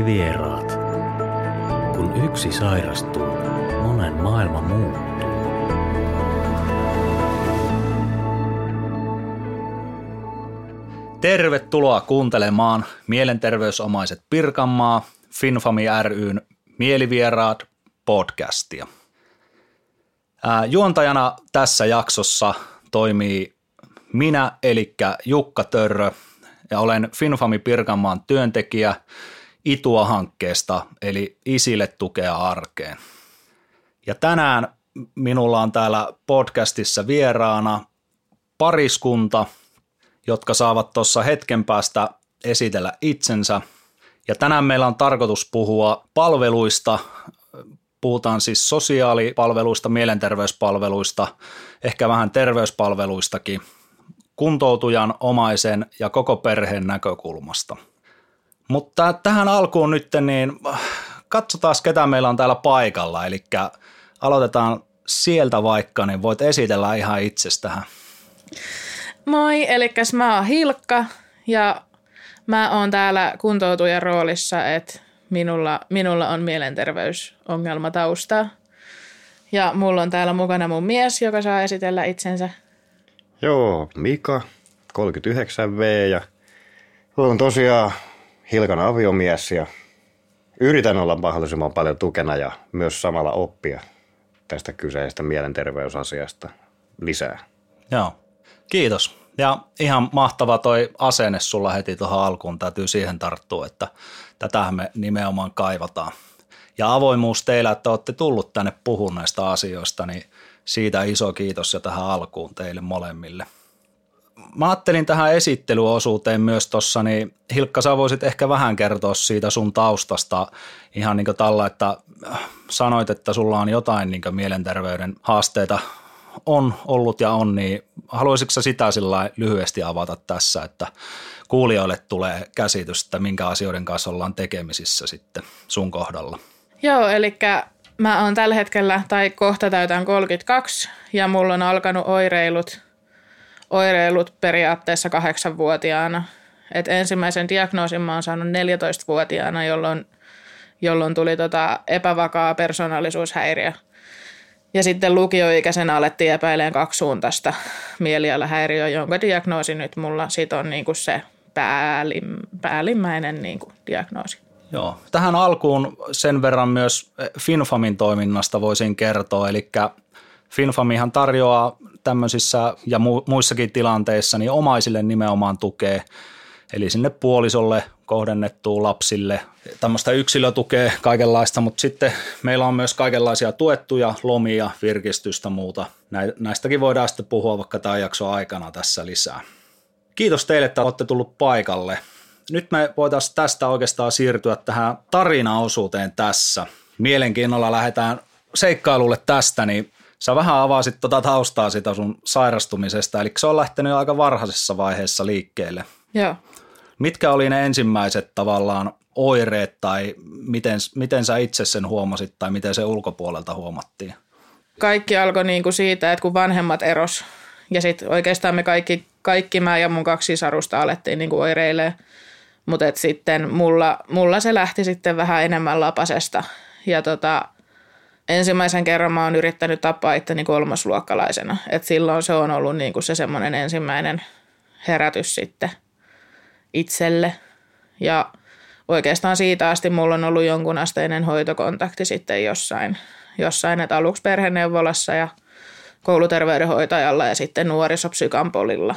Mielivieraat. Kun yksi sairastuu, monen maailma muuttuu. Tervetuloa kuuntelemaan Mielenterveysomaiset Pirkanmaa, Finfami ryn Mielivieraat podcastia. Juontajana tässä jaksossa toimii minä, eli Jukka Törrö, ja olen Finfami Pirkanmaan työntekijä Itua-hankkeesta, eli Isille tukea arkeen. Ja tänään minulla on täällä podcastissa vieraana pariskunta, jotka saavat tuossa hetken päästä esitellä itsensä. Ja tänään meillä on tarkoitus puhua palveluista, puhutaan siis sosiaalipalveluista, mielenterveyspalveluista, ehkä vähän terveyspalveluistakin, kuntoutujan, omaisen ja koko perheen näkökulmasta. Mutta tähän alkuun nyt niin katsotaan ketä meillä on täällä paikalla, eli aloitetaan sieltä vaikka, niin voit esitellä ihan itsestähän. Moi, eli mä oon Hilkka ja mä oon täällä kuntoutujan roolissa, että minulla, minulla on mielenterveysongelma tausta. Ja mulla on täällä mukana mun mies, joka saa esitellä itsensä. Joo, Mika, 39V ja olen tosiaan Hilkan aviomies ja yritän olla mahdollisimman paljon tukena ja myös samalla oppia tästä kyseisestä mielenterveysasiasta lisää. Joo, kiitos. Ja ihan mahtava toi asenne sulla heti tuohon alkuun, täytyy siihen tarttua, että tätähän me nimenomaan kaivataan. Ja avoimuus teillä, että olette tullut tänne puhumaan näistä asioista, niin siitä iso kiitos ja tähän alkuun teille molemmille. Mä ajattelin tähän esittelyosuuteen myös tuossa, niin Hilkka, sä voisit ehkä vähän kertoa siitä sun taustasta ihan niin kuin tällä, että sanoit, että sulla on jotain niin mielenterveyden haasteita on ollut ja on, niin haluaisitko sä sitä sillä lyhyesti avata tässä, että kuulijoille tulee käsitys, että minkä asioiden kanssa ollaan tekemisissä sitten sun kohdalla? Joo, eli mä oon tällä hetkellä, tai kohta täytän 32, ja mulla on alkanut oireilut, oireilut periaatteessa kahdeksanvuotiaana. Et ensimmäisen diagnoosin mä oon saanut 14-vuotiaana, jolloin, jolloin tuli tota epävakaa persoonallisuushäiriö – ja sitten lukioikäisenä alettiin epäilemään kaksisuuntaista mielialahäiriöä, jonka diagnoosi nyt mulla sit on niin kuin se päällim, päällimmäinen niin kuin diagnoosi. Joo. Tähän alkuun sen verran myös Finfamin toiminnasta voisin kertoa, eli Finfamihan tarjoaa tämmöisissä ja muissakin tilanteissa niin omaisille nimenomaan tukea, eli sinne puolisolle, kohdennettua lapsille. Tämmöistä yksilötukea kaikenlaista, mutta sitten meillä on myös kaikenlaisia tuettuja lomia, virkistystä muuta. Näistäkin voidaan sitten puhua vaikka tämän jakson aikana tässä lisää. Kiitos teille, että olette tullut paikalle. Nyt me voitaisiin tästä oikeastaan siirtyä tähän tarinaosuuteen tässä. Mielenkiinnolla lähdetään seikkailulle tästä, niin sä vähän avasit tuota taustaa sitä sun sairastumisesta, eli se on lähtenyt aika varhaisessa vaiheessa liikkeelle. Joo. Mitkä oli ne ensimmäiset tavallaan oireet tai miten, miten sä itse sen huomasit tai miten se ulkopuolelta huomattiin? Kaikki alkoi niin kuin siitä, että kun vanhemmat eros ja sitten oikeastaan me kaikki, kaikki mä ja mun kaksi sisarusta alettiin niin kuin oireilee. Mutta sitten mulla, mulla se lähti sitten vähän enemmän lapasesta. Ja tota, ensimmäisen kerran mä oon yrittänyt tappaa itteni kolmosluokkalaisena. Et silloin se on ollut niin kuin se semmoinen ensimmäinen herätys sitten – itselle. Ja oikeastaan siitä asti mulla on ollut jonkun asteinen hoitokontakti sitten jossain, jossain että aluksi perheneuvolassa ja kouluterveydenhoitajalla ja sitten nuorisopsykampolilla.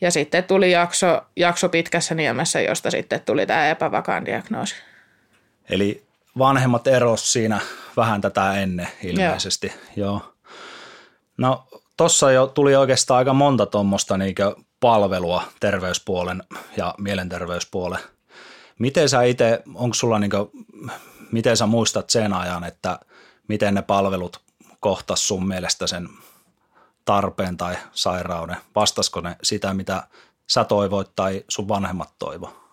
Ja sitten tuli jakso, jakso pitkässä niemessä, josta sitten tuli tämä epävakaan diagnoosi. Eli vanhemmat eros siinä vähän tätä ennen ilmeisesti. Joo. Joo. No tossa jo tuli oikeastaan aika monta tuommoista palvelua terveyspuolen ja mielenterveyspuolen. Miten sä itse, onko sulla niin kuin, miten sä muistat sen ajan, että miten ne palvelut kohtas sun mielestä sen tarpeen tai sairauden? Vastasko ne sitä, mitä sä toivoit tai sun vanhemmat toivo?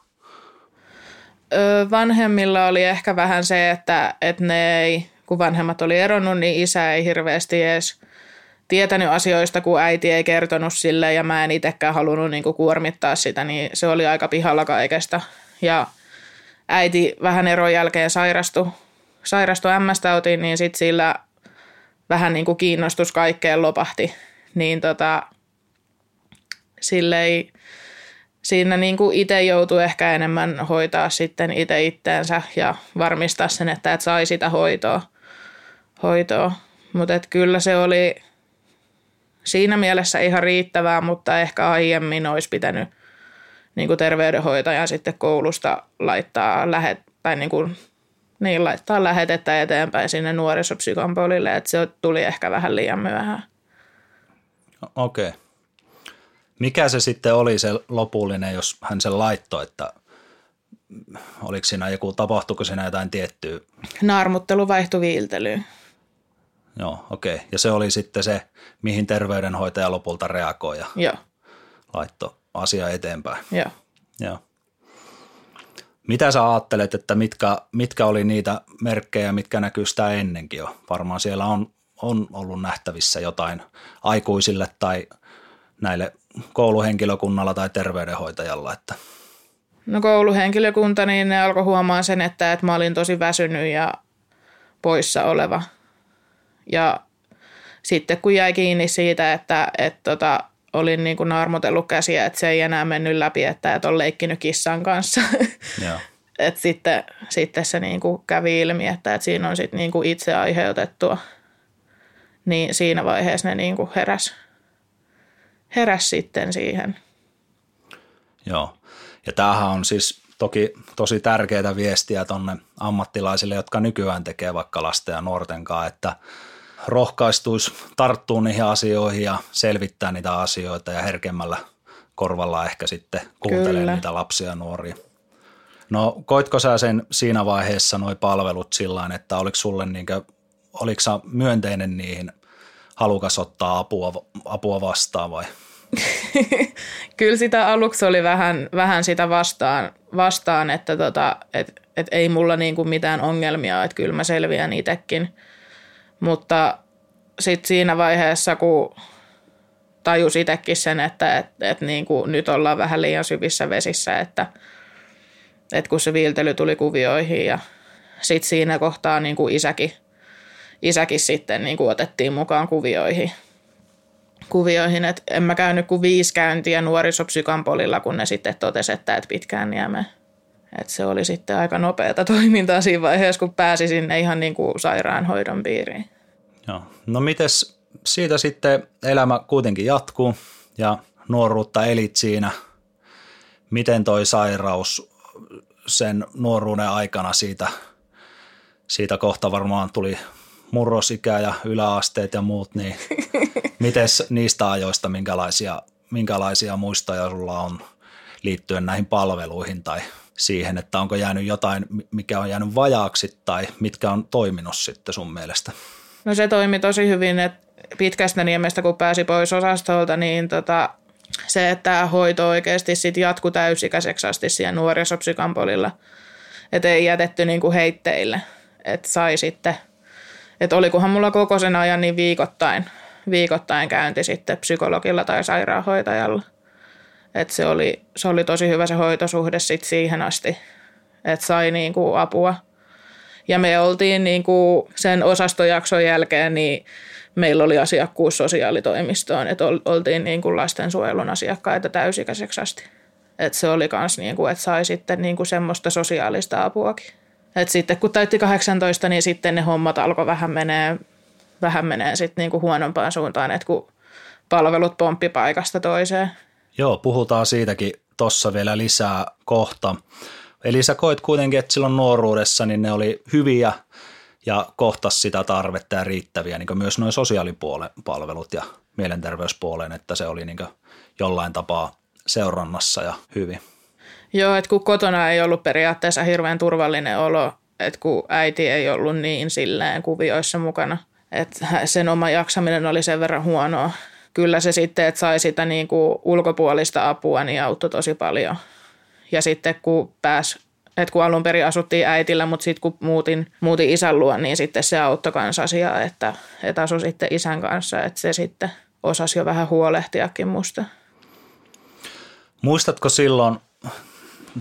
Vanhemmilla oli ehkä vähän se, että, että ne ei, kun vanhemmat oli eronnut, niin isä ei hirveästi edes – tietänyt asioista, kun äiti ei kertonut sille ja mä en itsekään halunnut niin kuin kuormittaa sitä, niin se oli aika pihalla kaikesta. Ja äiti vähän eron jälkeen sairastui, sairastui MS-tautiin, niin sitten sillä vähän niin kuin kiinnostus kaikkeen lopahti. Niin tota, sille ei, siinä niin kuin itse joutui ehkä enemmän hoitaa sitten itse itteensä ja varmistaa sen, että et sai sitä hoitoa. hoitoa. Mutta kyllä se oli siinä mielessä ihan riittävää, mutta ehkä aiemmin olisi pitänyt niin kuin terveydenhoitajan sitten koulusta laittaa lähet, tai niin kuin, niin laittaa lähetettä eteenpäin sinne nuorisopsykompolille, että se tuli ehkä vähän liian myöhään. Okei. Okay. Mikä se sitten oli se lopullinen, jos hän sen laittoi, että oliko siinä joku, tapahtuiko siinä jotain tiettyä? Naarmuttelu vaihtui viiltelyyn. Joo, okei. Okay. Ja se oli sitten se, mihin terveydenhoitaja lopulta reagoi ja Joo. laittoi asia eteenpäin. Joo. Joo. Mitä sä ajattelet, että mitkä, mitkä oli niitä merkkejä, mitkä näkyy sitä ennenkin jo? Varmaan siellä on, on ollut nähtävissä jotain aikuisille tai näille kouluhenkilökunnalla tai terveydenhoitajalla. Että. No kouluhenkilökunta, niin ne alkoi huomaa sen, että, että mä olin tosi väsynyt ja poissa oleva. Ja sitten kun jäi kiinni siitä, että, että tota, olin niin kuin naarmotellut käsiä, että se ei enää mennyt läpi, että, että on leikkinyt kissan kanssa. Joo. Et sitten, sitten se niin kuin kävi ilmi, että, että siinä on sit niin kuin itse aiheutettua. Niin siinä vaiheessa ne niin kuin heräs, heräs sitten siihen. Joo. Ja tämähän on siis toki tosi tärkeää viestiä tuonne ammattilaisille, jotka nykyään tekee vaikka lasten ja nuorten kanssa, että rohkaistuisi tarttua niihin asioihin ja selvittää niitä asioita ja herkemmällä korvalla ehkä sitten kuuntelee Kyllä. niitä lapsia ja nuoria. No koitko sä sen siinä vaiheessa nuo palvelut sillä että oliko sulle niinkö, oliko sä myönteinen niihin, halukas ottaa apua, apua vastaan vai? Kyllä sitä aluksi oli vähän, vähän sitä vastaan, vastaan että tota, et, et ei mulla niinku mitään ongelmia, että kyllä mä selviän itsekin. Mutta sitten siinä vaiheessa, kun tajus itsekin sen, että et, et niinku nyt ollaan vähän liian syvissä vesissä, että et kun se viiltely tuli kuvioihin ja sitten siinä kohtaa niinku isäkin, isäkin sitten niinku otettiin mukaan kuvioihin – kuvioihin, että en mä käynyt kuin viisi käyntiä nuorisopsykampolilla, kun ne sitten totesi, että et pitkään nieme. Et se oli sitten aika nopeata toimintaa siinä vaiheessa, kun pääsi sinne ihan niin kuin sairaanhoidon piiriin. Joo. No mites siitä sitten elämä kuitenkin jatkuu ja nuoruutta elit siinä. Miten toi sairaus sen nuoruuden aikana siitä, siitä kohta varmaan tuli murrosikä ja yläasteet ja muut, niin miten niistä ajoista, minkälaisia, minkälaisia muistoja sulla on liittyen näihin palveluihin tai siihen, että onko jäänyt jotain, mikä on jäänyt vajaaksi tai mitkä on toiminut sitten sun mielestä? No se toimi tosi hyvin, että pitkästä niemestä kun pääsi pois osastolta, niin tota, se, että tämä hoito oikeasti sitten jatkui täysikäiseksi asti siellä nuorisopsykampolilla. Että ei jätetty niinku heitteille, että sai sitten – että olikohan mulla koko sen ajan niin viikoittain, viikoittain käynti sitten psykologilla tai sairaanhoitajalla. Et se, oli, se oli tosi hyvä se hoitosuhde sitten siihen asti, että sai niinku apua. Ja me oltiin niinku sen osastojakson jälkeen, niin meillä oli asiakkuus sosiaalitoimistoon, että oltiin niinku lastensuojelun asiakkaita täysikäiseksi asti. Et se oli myös, niinku, että sai sitten niinku semmoista sosiaalista apuakin. Et sitten kun täytti 18, niin sitten ne hommat alkoi vähän menee, vähän menee sitten niinku huonompaan suuntaan, että kun palvelut pomppi paikasta toiseen. Joo, puhutaan siitäkin tuossa vielä lisää kohta. Eli sä koit kuitenkin, että silloin nuoruudessa niin ne oli hyviä ja kohtas sitä tarvetta ja riittäviä, niin myös noin sosiaalipuolen palvelut ja mielenterveyspuolen, että se oli niin jollain tapaa seurannassa ja hyvin. Joo, että kun kotona ei ollut periaatteessa hirveän turvallinen olo, että kun äiti ei ollut niin silleen kuvioissa mukana, että sen oma jaksaminen oli sen verran huonoa. Kyllä se sitten, että sai sitä niin kuin ulkopuolista apua, niin auttoi tosi paljon. Ja sitten kun pääs, että kun alun perin asuttiin äitillä, mutta sitten kun muutin, muutin isän luo, niin sitten se auttoi kanssa asiaa, että, että asui sitten isän kanssa, että se sitten osasi jo vähän huolehtiakin musta. Muistatko silloin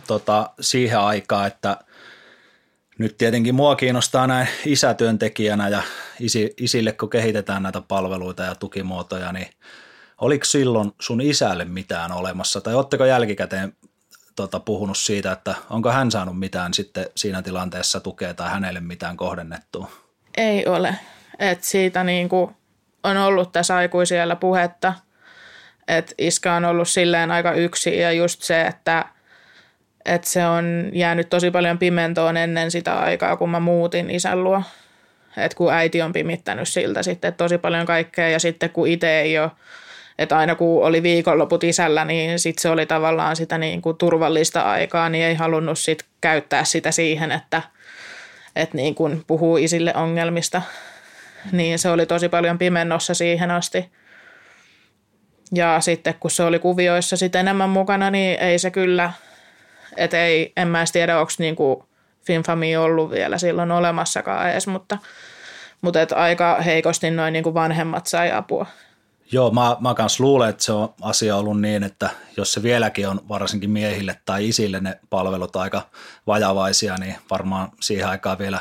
tota, siihen aikaan, että nyt tietenkin mua kiinnostaa näin isätyöntekijänä ja isi, isille, kun kehitetään näitä palveluita ja tukimuotoja, niin oliko silloin sun isälle mitään olemassa tai otteko jälkikäteen tota, puhunut siitä, että onko hän saanut mitään sitten siinä tilanteessa tukea tai hänelle mitään kohdennettua? Ei ole. Et siitä niin kuin on ollut tässä aikuisiellä puhetta, että iskä on ollut silleen aika yksi ja just se, että, että se on jäänyt tosi paljon pimentoon ennen sitä aikaa, kun mä muutin isän luo. Että kun äiti on pimittänyt siltä sitten tosi paljon kaikkea ja sitten kun itse ei ole että aina kun oli viikonloput isällä, niin sit se oli tavallaan sitä niin kuin turvallista aikaa, niin ei halunnut sit käyttää sitä siihen, että, että niin kuin puhuu isille ongelmista. Niin se oli tosi paljon pimennossa siihen asti. Ja sitten kun se oli kuvioissa sit enemmän mukana, niin ei se kyllä, että ei, en mä edes tiedä, onko niin kuin Finfami ollut vielä silloin olemassakaan edes, mutta, mutta et aika heikosti noin niin kuin vanhemmat sai apua. Joo, mä, mä kans luulen, että se on asia ollut niin, että jos se vieläkin on varsinkin miehille tai isille ne palvelut aika vajavaisia, niin varmaan siihen aikaan vielä,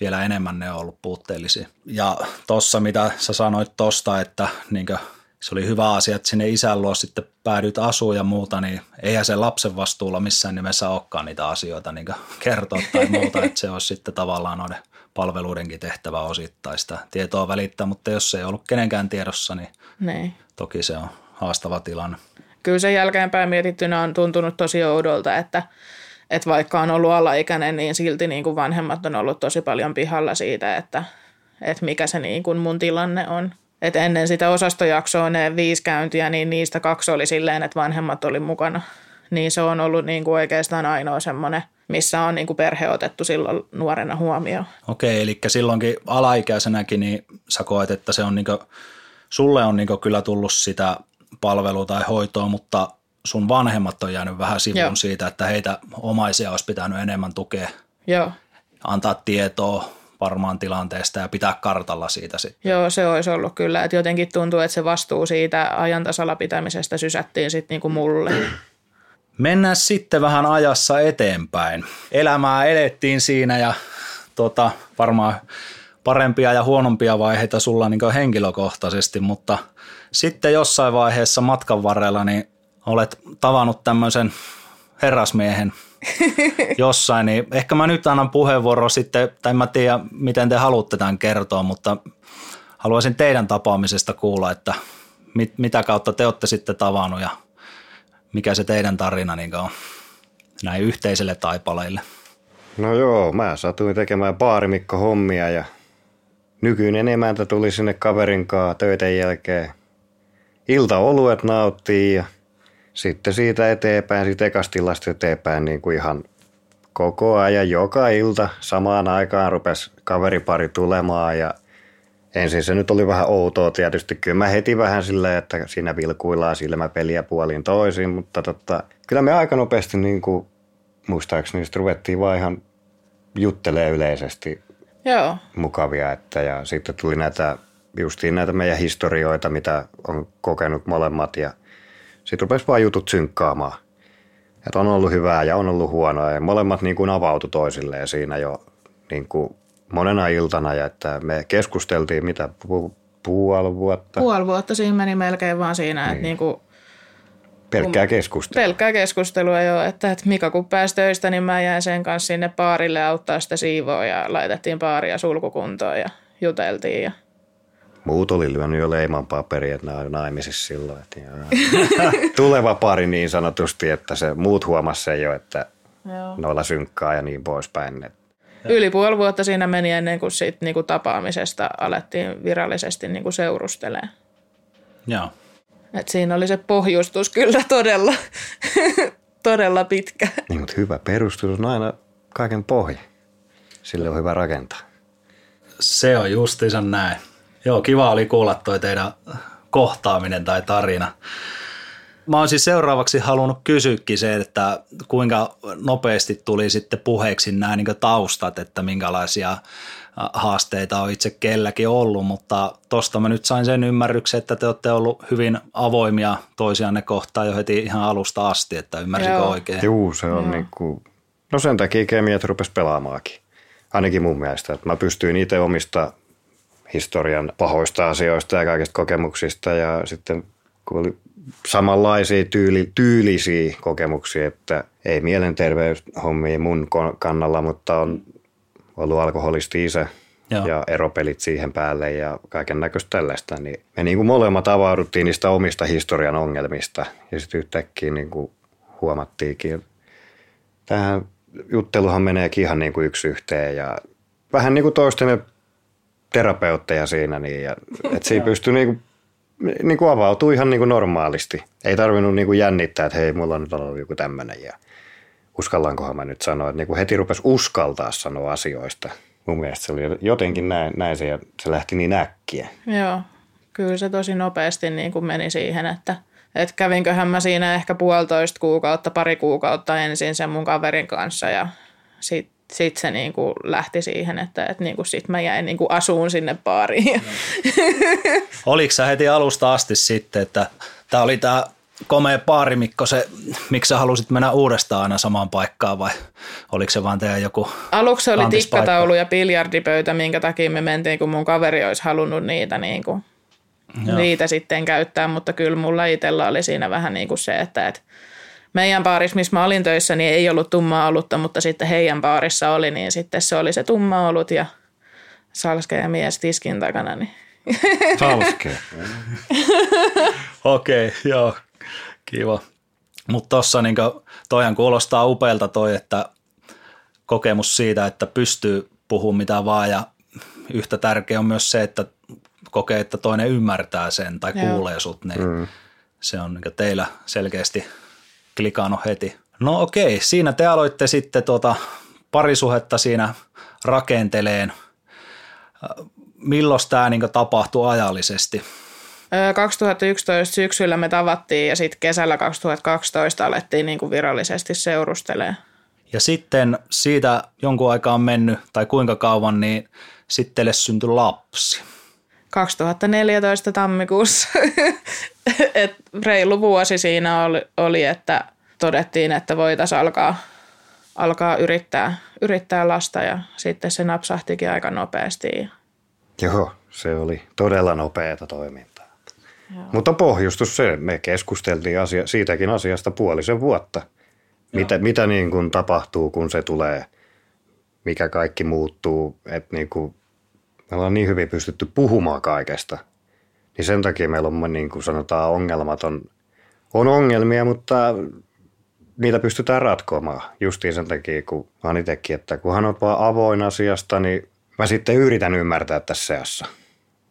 vielä enemmän ne on ollut puutteellisia. Ja tossa, mitä sä sanoit tosta, että niinkö, se oli hyvä asia, että sinne isän luo sitten päädyt asuun ja muuta, niin eihän se lapsen vastuulla missään nimessä olekaan niitä asioita niin kertoa tai muuta, että se olisi sitten tavallaan noiden palveluidenkin tehtävä osittaista tietoa välittää, mutta jos se ei ollut kenenkään tiedossa, niin Niin. toki se on haastava tilanne. Kyllä sen jälkeenpäin mietittynä on tuntunut tosi oudolta, että, että vaikka on ollut alaikäinen, niin silti niin kuin vanhemmat on ollut tosi paljon pihalla siitä, että, että mikä se niin kuin mun tilanne on. Et ennen sitä osastojaksoa ne viisi käyntiä, niin niistä kaksi oli silleen, että vanhemmat oli mukana. Niin se on ollut niin kuin oikeastaan ainoa semmoinen, missä on niin kuin perhe otettu silloin nuorena huomioon. Okei, eli silloinkin alaikäisenäkin niin sä koet, että se on niinku, sulle on niinku kyllä tullut sitä palvelua tai hoitoa, mutta sun vanhemmat on jäänyt vähän sivuun Joo. siitä, että heitä omaisia olisi pitänyt enemmän tukea, Joo, antaa tietoa varmaan tilanteesta ja pitää kartalla siitä sitten. Joo, se olisi ollut kyllä. Että jotenkin tuntuu, että se vastuu siitä ajantasalla pitämisestä sysättiin sitten niinku mulle. Mennään sitten vähän ajassa eteenpäin. Elämää elettiin siinä ja tota, varmaan parempia ja huonompia vaiheita sulla niin henkilökohtaisesti, mutta sitten jossain vaiheessa matkan varrella niin olet tavannut tämmöisen herrasmiehen jossain, niin ehkä mä nyt annan puheenvuoro sitten, tai mä tiedä miten te haluatte tämän kertoa, mutta haluaisin teidän tapaamisesta kuulla, että mit, mitä kautta te olette sitten tavannut ja mikä se teidän tarina niin on näin yhteiselle taipaleille? No joo, mä satuin tekemään baarimikko hommia ja nykyinen emäntä tuli sinne kaverin kaa töiden jälkeen. Ilta oluet nauttii ja sitten siitä eteenpäin, siitä ekastillasta eteenpäin niin kuin ihan koko ajan, joka ilta samaan aikaan rupesi kaveripari tulemaan ja ensin se nyt oli vähän outoa tietysti. Kyllä mä heti vähän silleen, että siinä vilkuillaan silmäpeliä puolin toisin, mutta tota, kyllä me aika nopeasti niin kuin, muistaakseni sitten ruvettiin vaan ihan juttelee yleisesti Joo, mukavia. Että, ja sitten tuli näitä, justiin näitä meidän historioita, mitä on kokenut molemmat ja sitten rupesi vaan jutut synkkaamaan. Että on ollut hyvää ja on ollut huonoa ja molemmat niin kuin avautu toisilleen siinä jo niin kuin monena iltana ja että me keskusteltiin mitä pu- puoli vuotta, puoli vuotta siinä meni melkein vaan siinä, että Niin. niinku, pelkkää keskustelua. pelkkää keskustelua jo, että, että Mika kun pääsi töistä, niin mä jäin sen kanssa sinne baarille auttaa sitä siivoa ja laitettiin baaria sulkukuntoon ja juteltiin. Ja... Muut oli lyönyt jo leiman paperia, että nämä on naimisissa silloin. Että. Tuleva pari niin sanotusti, että se muut huomasi sen jo, että Joo. noilla synkkaa ja niin poispäin. Yli puoli vuotta siinä meni ennen kuin sit niinku tapaamisesta alettiin virallisesti niinku seurustelemaan. Joo. Et siinä oli se pohjustus kyllä todella, todella pitkä. Niin, mutta hyvä perustus on aina kaiken pohja. Sille on hyvä rakentaa. Se on justiinsa näin. Joo, kiva oli kuulla toi teidän kohtaaminen tai tarina. Mä oon siis seuraavaksi halunnut kysyäkin se, että kuinka nopeasti tuli sitten puheeksi nämä niin taustat, että minkälaisia haasteita on itse kelläkin ollut, mutta tosta mä nyt sain sen ymmärryksen, että te olette ollut hyvin avoimia toisianne kohtaan jo heti ihan alusta asti, että ymmärsikö Joo. oikein? Juu, se on niin kuin, no sen takia kemiat rupesi pelaamaankin. Ainakin mun mielestä, että mä pystyin itse omista historian pahoista asioista ja kaikista kokemuksista ja sitten kun oli samanlaisia tyyli, tyylisiä kokemuksia, että ei mielenterveyshommia mun kannalla, mutta on ollut alkoholisti isä Joo. ja eropelit siihen päälle ja kaiken näköistä tällaista, niin me niin kuin molemmat avauduttiin niistä omista historian ongelmista ja sitten yhtäkkiä niin kuin huomattiinkin, tähän jutteluhan meneekin ihan niin kuin yksi yhteen ja vähän niin kuin toistemme terapeutteja siinä, niin ja, että siinä pystyy niin kuin, niin kuin avautuu ihan niin kuin normaalisti. Ei tarvinnut niin kuin jännittää, että hei, mulla on nyt ollut joku tämmöinen ja uskallankohan mä nyt sanoa, että niin kuin heti rupesi uskaltaa sanoa asioista. Mun mielestä se oli jotenkin näin, näin se, ja se lähti niin äkkiä. Joo, kyllä se tosi nopeasti niin kuin meni siihen, että, että kävinköhän mä siinä ehkä puolitoista kuukautta, pari kuukautta ensin sen mun kaverin kanssa ja sitten sit se niin kuin lähti siihen, että, että niin kuin sit mä jäin niin kuin asuun sinne baariin. Oliko sä heti alusta asti sitten, että tämä oli tämä komea paarimikko, se, miksi sä halusit mennä uudestaan aina samaan paikkaan vai oliko se vaan teidän joku Aluksi oli tikkataulu ja biljardipöytä, minkä takia me mentiin, kun mun kaveri olisi halunnut niitä, niin kuin, niitä sitten käyttää, mutta kyllä mulla itsellä oli siinä vähän niin kuin se, että et meidän baarissa, missä mä olin töissä, niin ei ollut tummaa olutta, mutta sitten heidän baarissa oli, niin sitten se oli se tumma olut ja salske ja mies tiskin takana. Niin. Hauskea. Okei, okay, joo, kiva. Mutta tuossa niin toihan kuulostaa upealta toi, että kokemus siitä, että pystyy puhumaan mitä vaan ja yhtä tärkeä on myös se, että kokee, että toinen ymmärtää sen tai Joo. kuulee sut, niin mm. se on niin teillä selkeästi klikannut heti. No okei, siinä te aloitte sitten tuota parisuhetta siinä rakenteleen. Milloin tämä niin tapahtui ajallisesti? Öö, 2011 syksyllä me tavattiin ja sitten kesällä 2012 alettiin niin kuin virallisesti seurustelemaan. Ja sitten siitä jonkun aikaa on mennyt, tai kuinka kauan, niin sitten teille syntyi lapsi. 2014 tammikuussa. Et reilu vuosi siinä oli, oli, että todettiin, että voitaisiin alkaa, alkaa yrittää, yrittää lasta ja sitten se napsahtikin aika nopeasti. Joo, se oli todella nopeata toimintaa. Joo. Mutta pohjustus se, me keskusteltiin asia, siitäkin asiasta puolisen vuotta. Mitä, mitä niin kuin tapahtuu, kun se tulee, mikä kaikki muuttuu, että niin kuin, me ollaan niin hyvin pystytty puhumaan kaikesta. Niin sen takia meillä on, niin kuin sanotaan, ongelmat on, on ongelmia, mutta niitä pystytään ratkomaan. Justiin sen takia, kun mä itsekin, että kunhan oot vaan avoin asiasta, niin mä sitten yritän ymmärtää tässä seassa.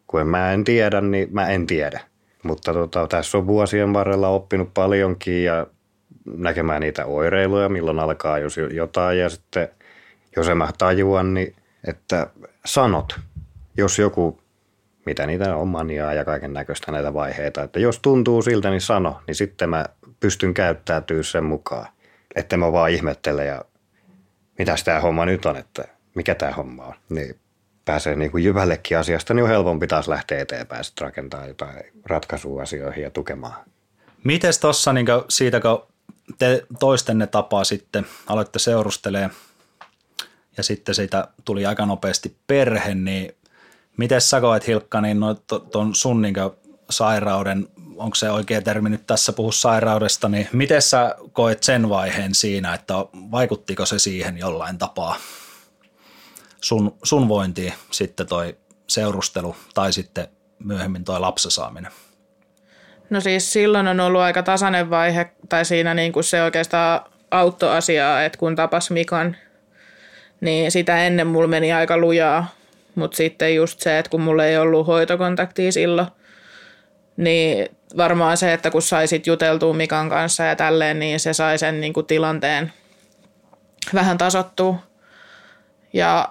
Kun mä en tiedä, niin mä en tiedä. Mutta tota, tässä on vuosien varrella oppinut paljonkin ja näkemään niitä oireiluja, milloin alkaa jos jotain ja sitten jos en mä tajuan, niin että sanot, jos joku, mitä niitä on maniaa ja kaiken näköistä näitä vaiheita, että jos tuntuu siltä, niin sano, niin sitten mä pystyn käyttäytyä sen mukaan, että mä vaan ihmettele ja mitä tämä homma nyt on, että mikä tämä homma on, niin pääsee niin kuin jyvällekin asiasta, niin on helpompi taas lähteä eteenpäin, sitten rakentaa jotain ratkaisua asioihin ja tukemaan. Mites tuossa niin siitä, kun te toistenne tapaa sitten aloitte seurustelee ja sitten siitä tuli aika nopeasti perhe, niin miten sä koet Hilkka, niin no, tuon sun niin sairauden, onko se oikea termi nyt tässä puhu sairaudesta, niin miten sä koet sen vaiheen siinä, että vaikuttiko se siihen jollain tapaa sun, sun vointiin sitten toi seurustelu tai sitten myöhemmin toi lapsasaaminen? No siis silloin on ollut aika tasainen vaihe, tai siinä niin kuin se oikeastaan auttoasiaa, että kun tapas Mikan, niin sitä ennen mulla meni aika lujaa. Mutta sitten just se, että kun mulla ei ollut hoitokontaktia silloin, niin varmaan se, että kun saisit juteltua Mikan kanssa ja tälleen, niin se sai sen niin kuin tilanteen vähän tasottua. Ja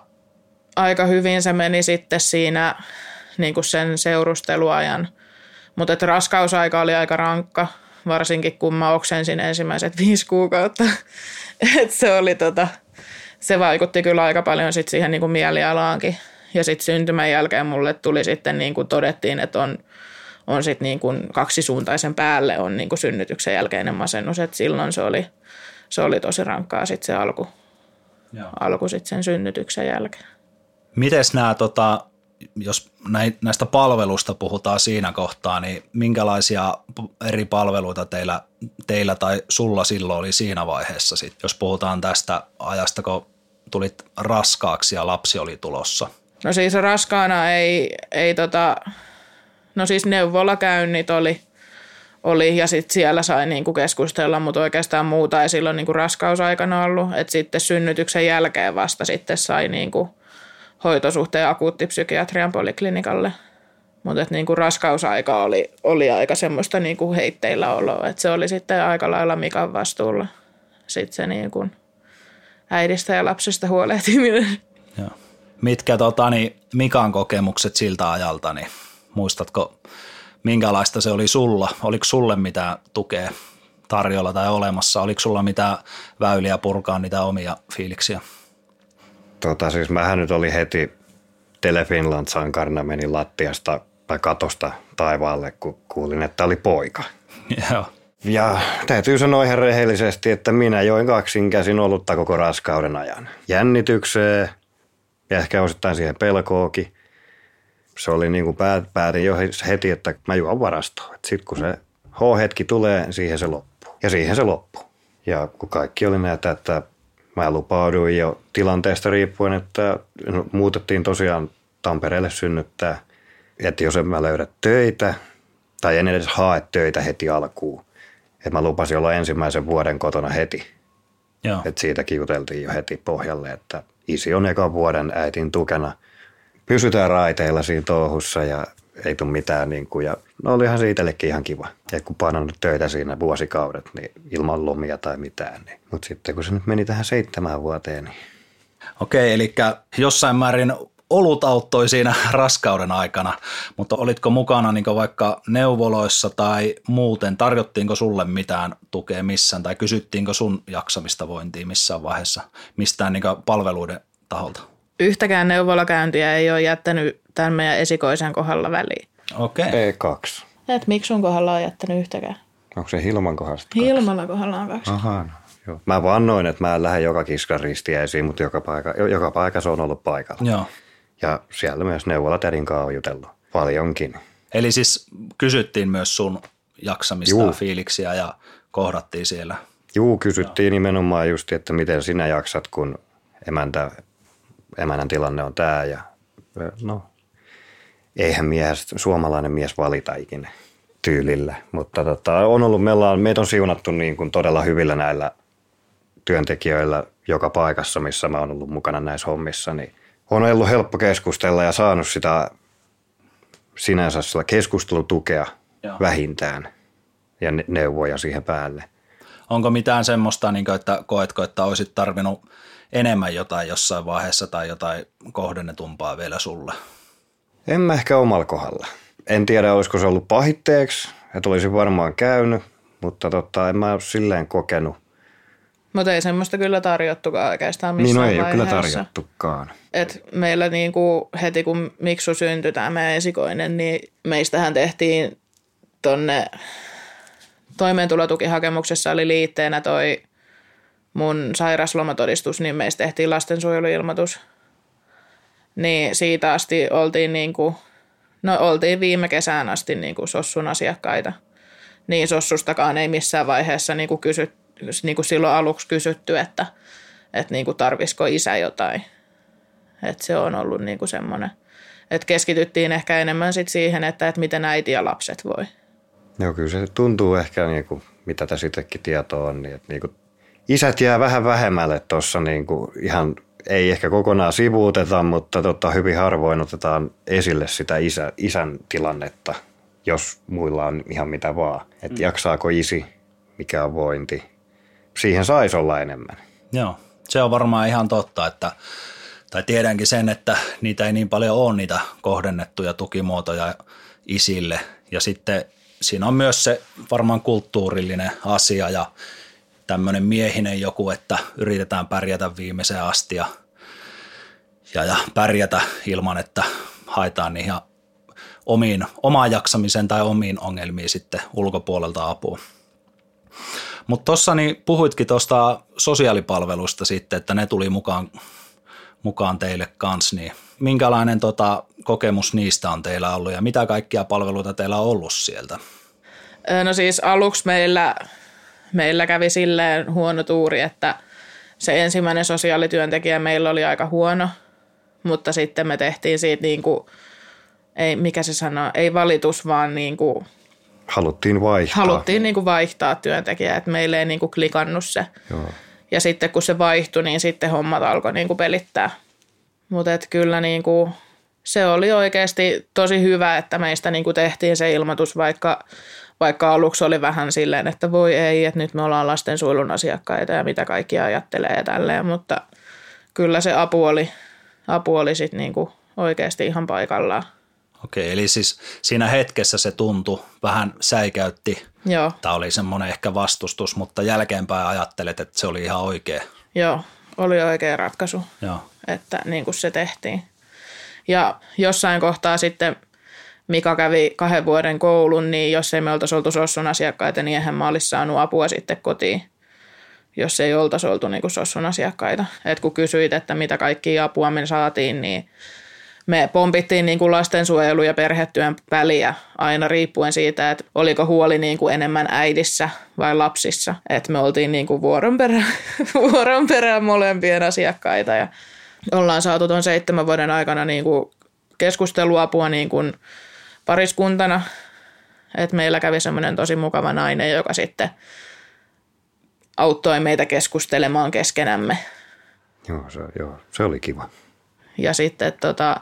aika hyvin se meni sitten siinä niin kuin sen seurusteluajan. Mutta raskausaika oli aika rankka, varsinkin kun mä oksensin ensimmäiset viisi kuukautta. Et se, oli tota, se vaikutti kyllä aika paljon sit siihen niin kuin mielialaankin. Ja sitten syntymän jälkeen mulle tuli sitten, niin kuin todettiin, että on, on sit niin kuin kaksisuuntaisen päälle on niin kuin synnytyksen jälkeinen masennus. Et silloin se oli, se oli tosi rankkaa sitten se alku, Joo. alku sit sen synnytyksen jälkeen. Mites nämä, tota, jos näistä palveluista puhutaan siinä kohtaa, niin minkälaisia eri palveluita teillä, teillä tai sulla silloin oli siinä vaiheessa, sit, jos puhutaan tästä ajasta, kun tulit raskaaksi ja lapsi oli tulossa? No siis raskaana ei, ei tota, no siis neuvolakäynnit oli, oli ja sitten siellä sai niinku keskustella, mutta oikeastaan muuta ei silloin niinku raskausaikana ollut. Et sitten synnytyksen jälkeen vasta sitten sai niinku hoitosuhteen akuuttipsykiatrian poliklinikalle. Mutta niinku raskausaika oli, oli aika semmoista niinku heitteillä oloa, että se oli sitten aika lailla Mikan vastuulla. Sitten se niinku äidistä ja lapsesta huolehtiminen. Joo. Mitkä tota, niin Mikan kokemukset siltä ajalta, niin muistatko minkälaista se oli sulla? Oliko sulle mitään tukea tarjolla tai olemassa? Oliko sulla mitään väyliä purkaa niitä omia fiiliksiä? Tota, siis mähän nyt oli heti Telefinland sankarina meni lattiasta tai katosta taivaalle, kun kuulin, että oli poika. Joo. Ja täytyy sanoa ihan rehellisesti, että minä join kaksin käsin olutta koko raskauden ajan. Jännitykseen ja ehkä osittain siihen pelkookin. Se oli niin kuin päätin jo heti, että mä juon varastoon. Sitten kun se H-hetki tulee, siihen se loppuu. Ja siihen se loppuu. Ja kun kaikki oli näitä, että mä lupauduin jo tilanteesta riippuen, että muutettiin tosiaan Tampereelle synnyttää. Että jos en mä löydä töitä, tai en edes hae töitä heti alkuun. Että mä lupasin olla ensimmäisen vuoden kotona heti. Joo. Että siitä kiuteltiin jo heti pohjalle, että isi on eka vuoden äitin tukena. Pysytään raiteilla siinä touhussa ja ei tule mitään. Niin kuin, ja no olihan se itsellekin ihan kiva. Ja kun painanut töitä siinä vuosikaudet, niin ilman lomia tai mitään. Niin. Mutta sitten kun se nyt meni tähän seitsemään vuoteen, niin Okei, eli jossain määrin olut auttoi siinä raskauden aikana, mutta olitko mukana niin vaikka neuvoloissa tai muuten, tarjottiinko sulle mitään tukea missään tai kysyttiinkö sun jaksamista vointiin missään vaiheessa mistään niin palveluiden taholta? Yhtäkään neuvolakäyntiä ei ole jättänyt tämän meidän esikoisen kohdalla väliin. Okei. E2. Et miksi sun kohdalla on jättänyt yhtäkään? Onko se Hilman kohdasta? Hilmalla kohdalla on kaksi. Aha, no, joo. Mä vannoin, että mä en lähde joka kiskan ristiäisiin, mutta joka, paikka, joka paikassa on ollut paikalla. Joo. Ja siellä myös neuvolatädin kanssa on jutellut paljonkin. Eli siis kysyttiin myös sun jaksamista Juu. ja fiiliksiä ja kohdattiin siellä. Juu, kysyttiin nimenomaan just, että miten sinä jaksat, kun emäntä, emännän tilanne on tämä. Ja no, eihän mies, suomalainen mies valita ikinä tyylillä. Mutta tota, on ollut, meillä on, meitä on siunattu niin kuin todella hyvillä näillä työntekijöillä joka paikassa, missä mä oon ollut mukana näissä hommissa, niin on ollut helppo keskustella ja saanut sitä sinänsä sillä keskustelutukea Joo. vähintään ja ne- neuvoja siihen päälle. Onko mitään semmoista, niin kuin, että koetko, että olisit tarvinnut enemmän jotain jossain vaiheessa tai jotain kohdennetumpaa vielä sulle? En mä ehkä omalla kohdalla. En tiedä, olisiko se ollut pahitteeksi, että olisi varmaan käynyt, mutta tota, en mä ole silleen kokenut. Mutta ei semmoista kyllä tarjottukaan oikeastaan Niin missään no ei ole kyllä vaiheessa. tarjottukaan. Et meillä niinku heti kun Miksu syntyi tämä meidän esikoinen, niin meistähän tehtiin tonne toimeentulotukihakemuksessa oli liitteenä toi mun sairaslomatodistus, niin meistä tehtiin lastensuojeluilmoitus. Niin siitä asti oltiin niinku, no oltiin viime kesään asti niinku Sossun asiakkaita. Niin Sossustakaan ei missään vaiheessa niinku kysy, niinku silloin aluksi kysytty, että, että niinku tarvisiko isä jotain. Et se on ollut niinku semmoinen, että keskityttiin ehkä enemmän sit siihen, että, että miten äiti ja lapset voi. Joo, kyllä se tuntuu ehkä, niin kuin, mitä tässä itsekin tietoa on, niin, että niin kuin, isät jää vähän vähemmälle tuossa niin kuin, ihan, ei ehkä kokonaan sivuuteta, mutta tota, hyvin harvoin otetaan esille sitä isä, isän tilannetta, jos muilla on ihan mitä vaan. Että mm. jaksaako isi, mikä on vointi. Siihen saisi olla enemmän. Joo, se on varmaan ihan totta, että tai tiedänkin sen, että niitä ei niin paljon ole niitä kohdennettuja tukimuotoja isille. Ja sitten siinä on myös se varmaan kulttuurillinen asia ja tämmöinen miehinen joku, että yritetään pärjätä viimeiseen asti ja, ja, ja pärjätä ilman, että haetaan niihin omiin, omaan jaksamiseen tai omiin ongelmiin sitten ulkopuolelta apua. Mutta tuossa niin puhuitkin tuosta sosiaalipalvelusta sitten, että ne tuli mukaan, mukaan teille kanssa, niin minkälainen tota, kokemus niistä on teillä ollut ja mitä kaikkia palveluita teillä on ollut sieltä? No siis aluksi meillä, meillä kävi silleen huono tuuri, että se ensimmäinen sosiaalityöntekijä meillä oli aika huono, mutta sitten me tehtiin siitä niin kuin, ei, mikä se sanoo, ei valitus, vaan niin kuin Haluttiin vaihtaa. Haluttiin niin kuin vaihtaa työntekijää, että meille ei niin kuin klikannut se. Joo. Ja sitten kun se vaihtui, niin sitten hommat alkoi niin kuin pelittää. Mutta kyllä niin kuin, se oli oikeasti tosi hyvä, että meistä niin kuin tehtiin se ilmoitus, vaikka, vaikka aluksi oli vähän silleen, että voi ei, että nyt me ollaan lastensuojelun asiakkaita ja mitä kaikki ajattelee ja tälleen, mutta kyllä se apu oli, apu oli sitten niin kuin oikeasti ihan paikallaan. Okei, eli siis siinä hetkessä se tuntui, vähän säikäytti. Joo. Tämä oli semmoinen ehkä vastustus, mutta jälkeenpäin ajattelet, että se oli ihan oikea. Joo, oli oikea ratkaisu, Joo. että niin kuin se tehtiin. Ja jossain kohtaa sitten Mika kävi kahden vuoden koulun, niin jos ei me oltaisi oltu Sossun asiakkaita, niin eihän mä olisi saanut apua sitten kotiin, jos ei oltaisi oltu niin kuin Sossun asiakkaita. Et kun kysyit, että mitä kaikkia apua me saatiin, niin me pompittiin niin kuin lastensuojelu- ja perhetyön väliä aina riippuen siitä, että oliko huoli niin kuin enemmän äidissä vai lapsissa. Että me oltiin niin kuin vuoron, perään, vuoron perään molempien asiakkaita ja ollaan saatu tuon seitsemän vuoden aikana niin kuin keskusteluapua niin kuin pariskuntana. Että meillä kävi semmoinen tosi mukava nainen, joka sitten auttoi meitä keskustelemaan keskenämme. Joo, se, joo, se oli kiva. Ja sitten tota,